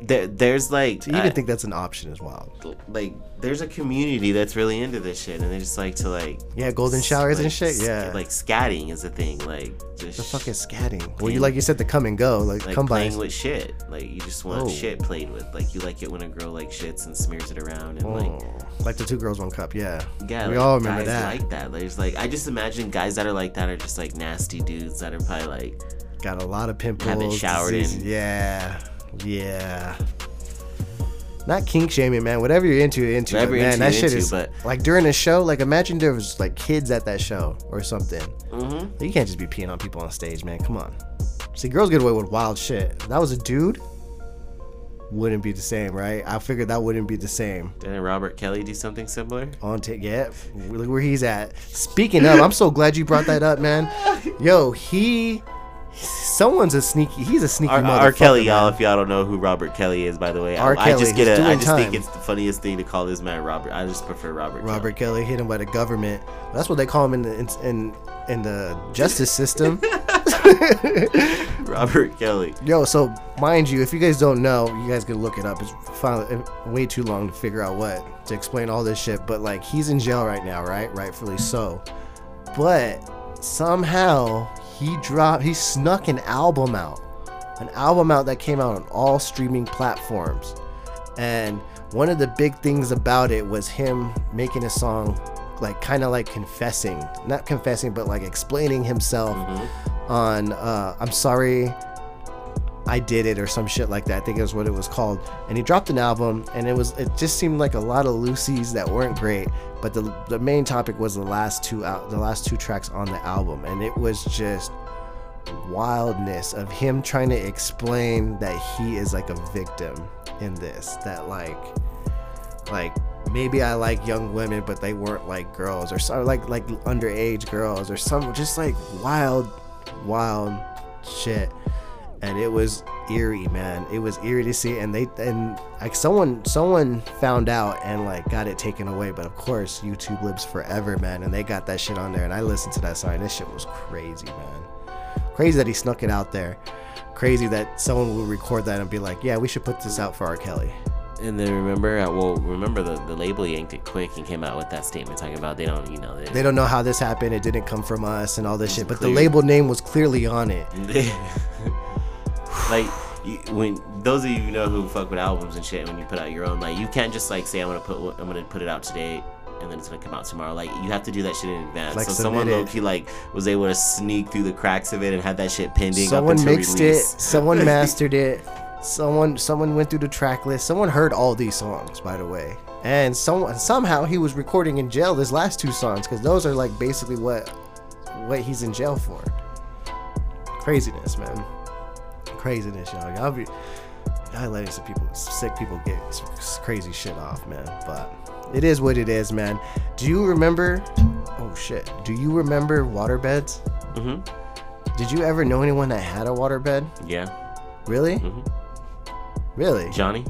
there, there's like To even I- think that's an option is wild. like there's a community that's really into this shit and they just like to like Yeah, golden showers and like, shit. sc- Yeah, like scatting is a thing like just the fuck is scatting? Well, you like you said the come and go, like, like come by. playing with shit like you just want Oh. shit played with like you like it when a girl like shits and smears it around and like Oh, like the two girls, one cup. Yeah, yeah we like, all remember guys that. like that there's like i just imagine guys that are like that are just like nasty dudes that are probably like Got a lot of pimples. Haven't showered in- Yeah, yeah. Not kink shaming, man. Whatever you're into, you're into. Whatever you're man, into, that shit into, is but- like during a show. Like imagine there was like kids at that show or something. mm-hmm. You can't just be peeing on people on stage, man. Come on. See, girls get away with wild shit. If that was a dude, wouldn't be the same, right? I figured that wouldn't be the same. didn't robert kelly do something similar On t- yeah, look where he's at. Speaking of, I'm so glad you brought that up, man. Yo, he someone's a sneaky. He's a sneaky R, motherfucker. R. Kelly, y'all. If y'all don't know who Robert Kelly is, by the way, I, R. I Kelly, just get a. I just think it's the funniest thing to call this man Robert. I just prefer Robert. Robert Kelly hit him by the government. That's what they call him in the in in, in the justice system. Robert Kelly. Yo, so mind you, if you guys don't know, you guys can look it up. It's finally eh, way too long to figure out what to explain all this shit. But like, he's in jail right now, right? Rightfully so. But somehow he dropped, he snuck an album out, an album out that came out on all streaming platforms. And one of the big things about it was him making a song, like kind of like confessing, not confessing, but like explaining himself on uh, "I'm sorry, I did it" or some shit like that. I think it was what it was called. And he dropped an album, and it was it just seemed like a lot of loosies that weren't great. But the the main topic was the last two out, the last two tracks on the album, and it was just wildness of him trying to explain that he is like a victim in this that like like maybe I like young women but they weren't like girls or so like like underage girls or some just like wild wild shit and it was eerie man. It was eerie to see and they and like someone someone found out and like got it taken away but of course youtube lives forever man and they got that shit on there and i listened to that song and this shit was crazy man. Crazy that he snuck it out there. Crazy that someone would record that and be like yeah we should put this out for r. Kelly. And then remember, uh, well, remember the, the label yanked it quick and came out with that statement talking about they don't, you know, they, they don't know how this happened it didn't come from us and all this shit but the label name was clearly on it like you, when those of you know who fuck with albums and shit, when you put out your own, like you can't just like say I'm gonna put I'm gonna put it out today and then it's gonna come out tomorrow. Like you have to do that shit in advance. Like, so someone low key like was able to sneak through the cracks of it and have that shit pending. someone mixed release. it someone mastered it someone someone went through the track list someone heard all these songs by the way and someone somehow he was recording in jail his last two songs because those are like basically what what he's in jail for craziness man craziness y'all y'all be y'all letting some people sick people get some crazy shit off man but it is what it is man do you remember oh shit do you remember waterbeds mm-hmm. did you ever know anyone that had a waterbed Yeah, Really? Really? Johnny.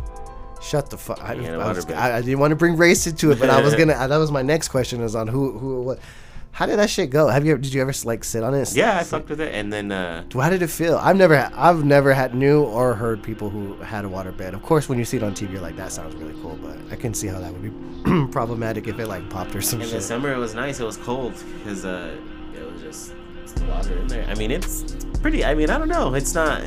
Shut the fuck. I, He had a I. I, I didn't want to bring race into it, but I was gonna. that was my next question. Is on who, who, what? How did that shit go? Have you? Did you ever like sit on it? Yeah, I fucked with it, and then uh, How did it feel? I've never, I've never had knew or heard people who had a waterbed. Of course, when you see it on TV, you're like, that sounds really cool, but I can see how that would be problematic if it like popped or some in the shit. summer it was nice. It was cold because uh, it was just the water in there. I mean, it's pretty. I mean, I don't know. It's not.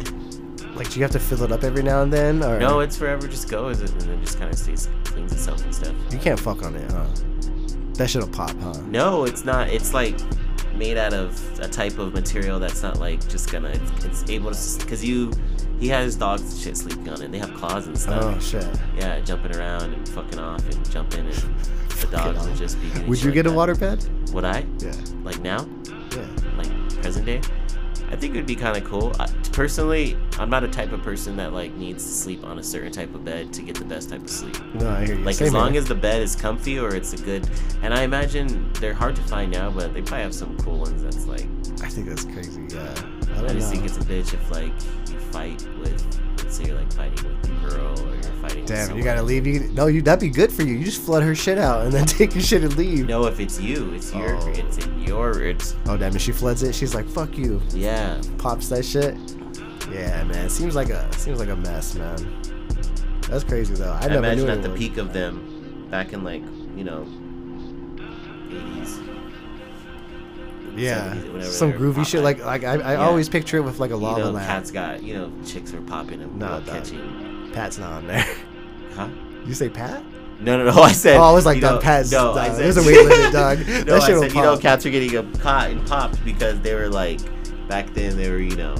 Like, do you have to fill it up every now and then, or No, it's forever. Just goes and then just kind of stays cleans itself and stuff. you can't fuck on it, huh? That shit'll pop, huh? No, it's not. It's like made out of a type of material that's not like just gonna. It's, it's able to because you. He has dogs and shit sleeping on it. They have claws and stuff. Oh shit. Yeah, jumping around and fucking off and jumping and the dogs would just be. Would you get a like that. waterbed? Would I? Yeah. Like now? Yeah. Like present day? I think it would be kind of cool. I, personally, I'm not a type of person that like needs to sleep on a certain type of bed to get the best type of sleep. No, I hear you. Like Same as long here. as the bed is comfy or it's a good, and I imagine they're hard to find now, but they probably have some cool ones that's like. I think that's crazy. Yeah. I I, just know. think it's a bitch if like you fight with, let's say you're like fighting with your girl or you're fighting. with Damn, you gotta leave. You no, you that'd be good for you. You just flood her shit out and then take your shit and leave. No, if it's you, it's your, Oh. it's in your, it's Oh damn, if she floods it, she's like, "Fuck you." yeah. Pops that shit. Yeah, man. Seems like a seems like a mess, man. That's crazy though. I, I, never imagine at the peak of them, back in like you know, 80s. Yeah, 70s, whatever some groovy shit. Like like I, I Yeah. always picture it with like a lava you know, lamp. cats got you know, chicks are popping and Nah, nah, catching. Pat's not on there. Huh? You say Pat? No, no, no. I said. Oh, I was like, you dog, Pat's- No, I said, there's a weight limit, dog. no, That I shit'll said, you know, cats are getting uh, caught and popped because they were like, back then they were, you know,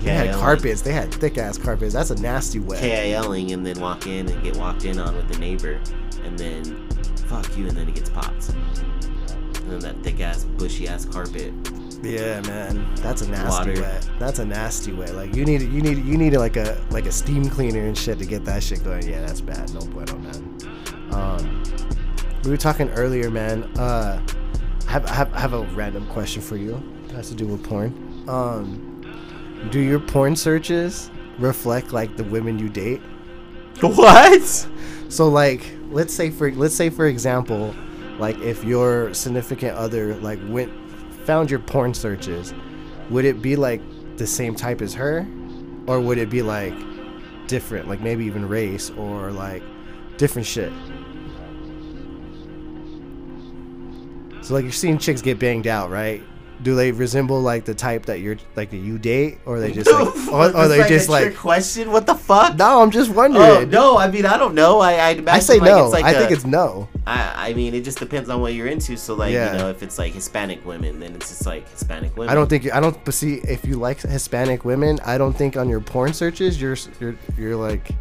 They had carpets. They had thick ass carpets. That's a nasty wet. KILing and then walk in and get walked in on with the neighbor, and then fuck you, and then it gets popped. And then that thick ass, bushy ass carpet. Yeah, man, that's a nasty Water. wet. That's a nasty wet. Like you need, you need, you need like a like a steam cleaner and shit to get that shit going. Yeah, that's bad. No bueno, man. Um, we were talking earlier, man. Uh, I have, I have, I have a random question for you. It has to do with porn. Um, do your porn searches reflect like the women you date? What? So like, let's say for let's say for example, like if your significant other like went found your porn searches, would it be like the same type as her, or would it be like different, like maybe even race or like different shit? So like you're seeing chicks get banged out, right? Do they resemble like the type that you're like that you date, or they just like, or, or they that just like? question? What the fuck? No, I'm just oh, wondering. Oh no, I mean I don't know. I I, I say like, no. It's like I a- think it's no. I I mean it just depends on what you're into. So like Yeah. you know if it's like Hispanic women, then it's just like Hispanic women. I don't think I don't. But see, if you like Hispanic women, I don't think on your porn searches you're you're you're like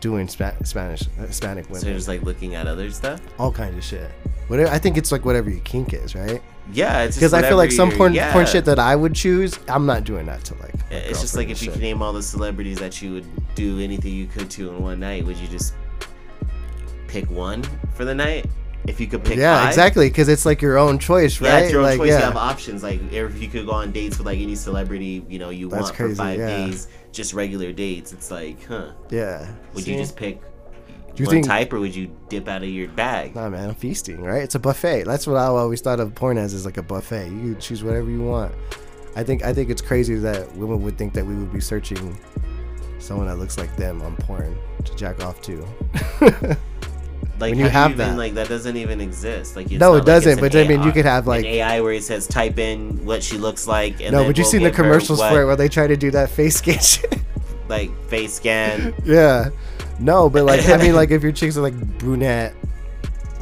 doing Spa- Spanish Hispanic So women, you're just like looking at other stuff. all kinds of shit. Whatever. I think it's like whatever your kink is, right? Yeah, it's Because I feel like some porn yeah. porn shit that I would choose, I'm not doing that to like. It's just like girlfriend if you could name all the celebrities that you would do anything you could to in one night, would you just pick one for the night? If you could pick Yeah, five? exactly. Because it's like your own choice, right? Yeah, it's your own like, choice. Yeah. You have options. Like if you could go on dates with like any celebrity, you know, you That's want crazy, for five yeah. days, just regular dates. It's like, huh? Yeah. Would you just pick Do you one think- type, or would you dip out of your bag? Nah, man, I'm feasting, right? It's a buffet. That's what I always thought of porn as, is like a buffet. You choose whatever you want. I think I think it's crazy that women would think that we would be searching someone that looks like them on porn to jack off to. Like when you have even, that, like that doesn't even exist. Like No, it doesn't, it's but I mean, you could have, like- an AI where it says type in what she looks like. And no, but you we'll seen the commercials for it where they try to do that face scan like face scan. yeah, no, but like I mean, like if your chicks are like brunette,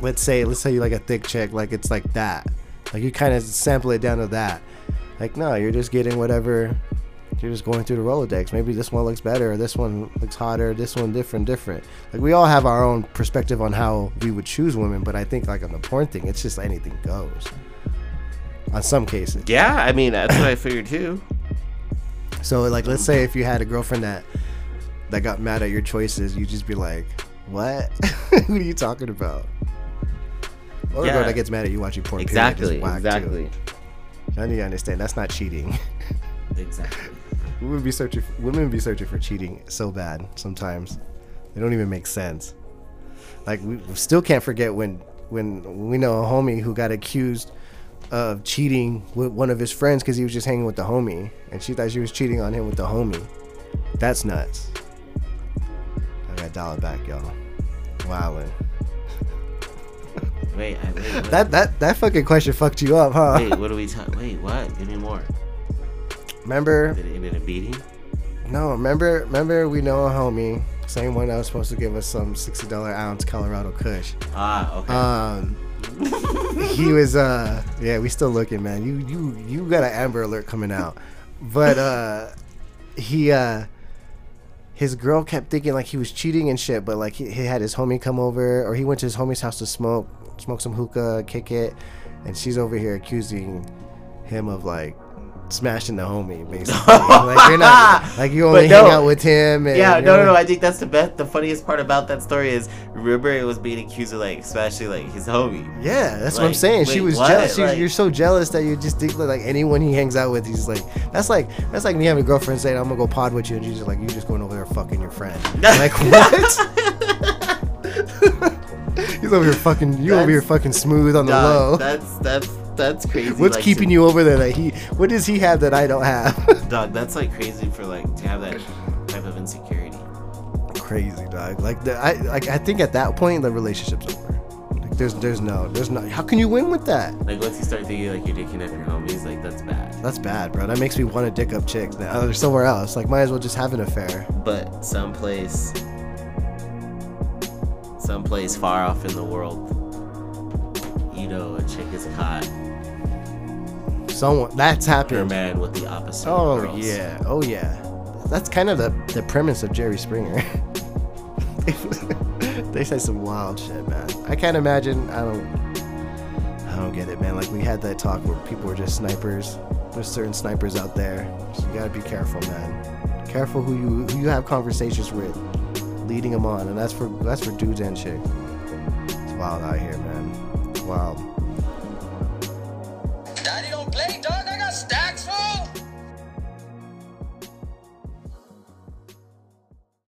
let's say let's say you like a thick chick, like it's like that. Like you kind of sample it down to that. Like no, you're just getting whatever. You're just going through the Rolodex. Maybe this one looks better, or this one looks hotter, this one different, different. Like we all have our own perspective on how we would choose women, but I think like on the porn thing, it's just anything goes. On some cases. Yeah, I mean that's what I figured too. So like let's say if you had a girlfriend that that got mad at your choices, you'd just be like, What? what are you talking about? Or a girl that gets mad at you watching porn. period, Exactly, too. exactly. I need to understand that's not cheating. Exactly. women be searching for, women be searching for cheating so bad sometimes. They don't even make sense. Like we we still can't forget when when we know a homie who got accused of cheating with one of his friends because he was just hanging with the homie, and she thought she was cheating on him with the homie. That's nuts. I dollar back, y'all. Wildin'. Wait, I, wait. What, That that that fucking question fucked you up, huh? wait, what are we talking? Wait, what? Give me more. Remember? Did it end in a beating? No, remember, remember, we know a homie, same one that was supposed to give us some sixty dollar ounce Colorado Kush. Ah, okay. Um, he was, uh, yeah, we still looking, man. You, you, you got an Amber Alert coming out, but uh, he, uh, his girl kept thinking like he was cheating and shit, but like he, he had his homie come over, or he went to his homie's house to smoke, smoke some hookah, kick it, and she's over here accusing him of like smashing the homie, basically. like you're not, like you only no. hang out with him. And yeah, no, no, no. I think that's the best. The funniest part about that story is remember it was being accused of like, especially like his homie. Yeah, that's what I'm Like, saying. she was what? jealous. Like- you're so jealous that you just think like anyone he hangs out with, he's like, that's like that's like me having a girlfriend saying I'm gonna go pod with you, and you're just like you're just going over there fucking your friend. like what? he's over here fucking you over here fucking smooth on the low. That's that's that's crazy. What's like, keeping to- you over there? That he what does he have that I don't have? Dog, that's like crazy for like to have that type of insecurity. Crazy dog. Like the, I like I think at that point the relationship's over. Like there's there's no there's no how can you win with that? Like once you start thinking like you're dicking up your homies, like that's bad. That's bad, bro. That makes me want to dick up chicks now. They're somewhere else. Like, might as well just have an affair. But someplace, someplace far off in the world, you know, a chick is caught Someone that's happened. man with the opposite. Oh girls. yeah, oh yeah. That's kind of the the premise of Jerry Springer. they say some wild shit, man. I can't imagine. I don't. I don't get it, man. Like we had that talk where people were just snipers. There's certain snipers out there. So you gotta be careful, man. Careful who you who you have conversations with, leading them on, and that's for that's for dudes and chicks. It's wild out here, man. Wild.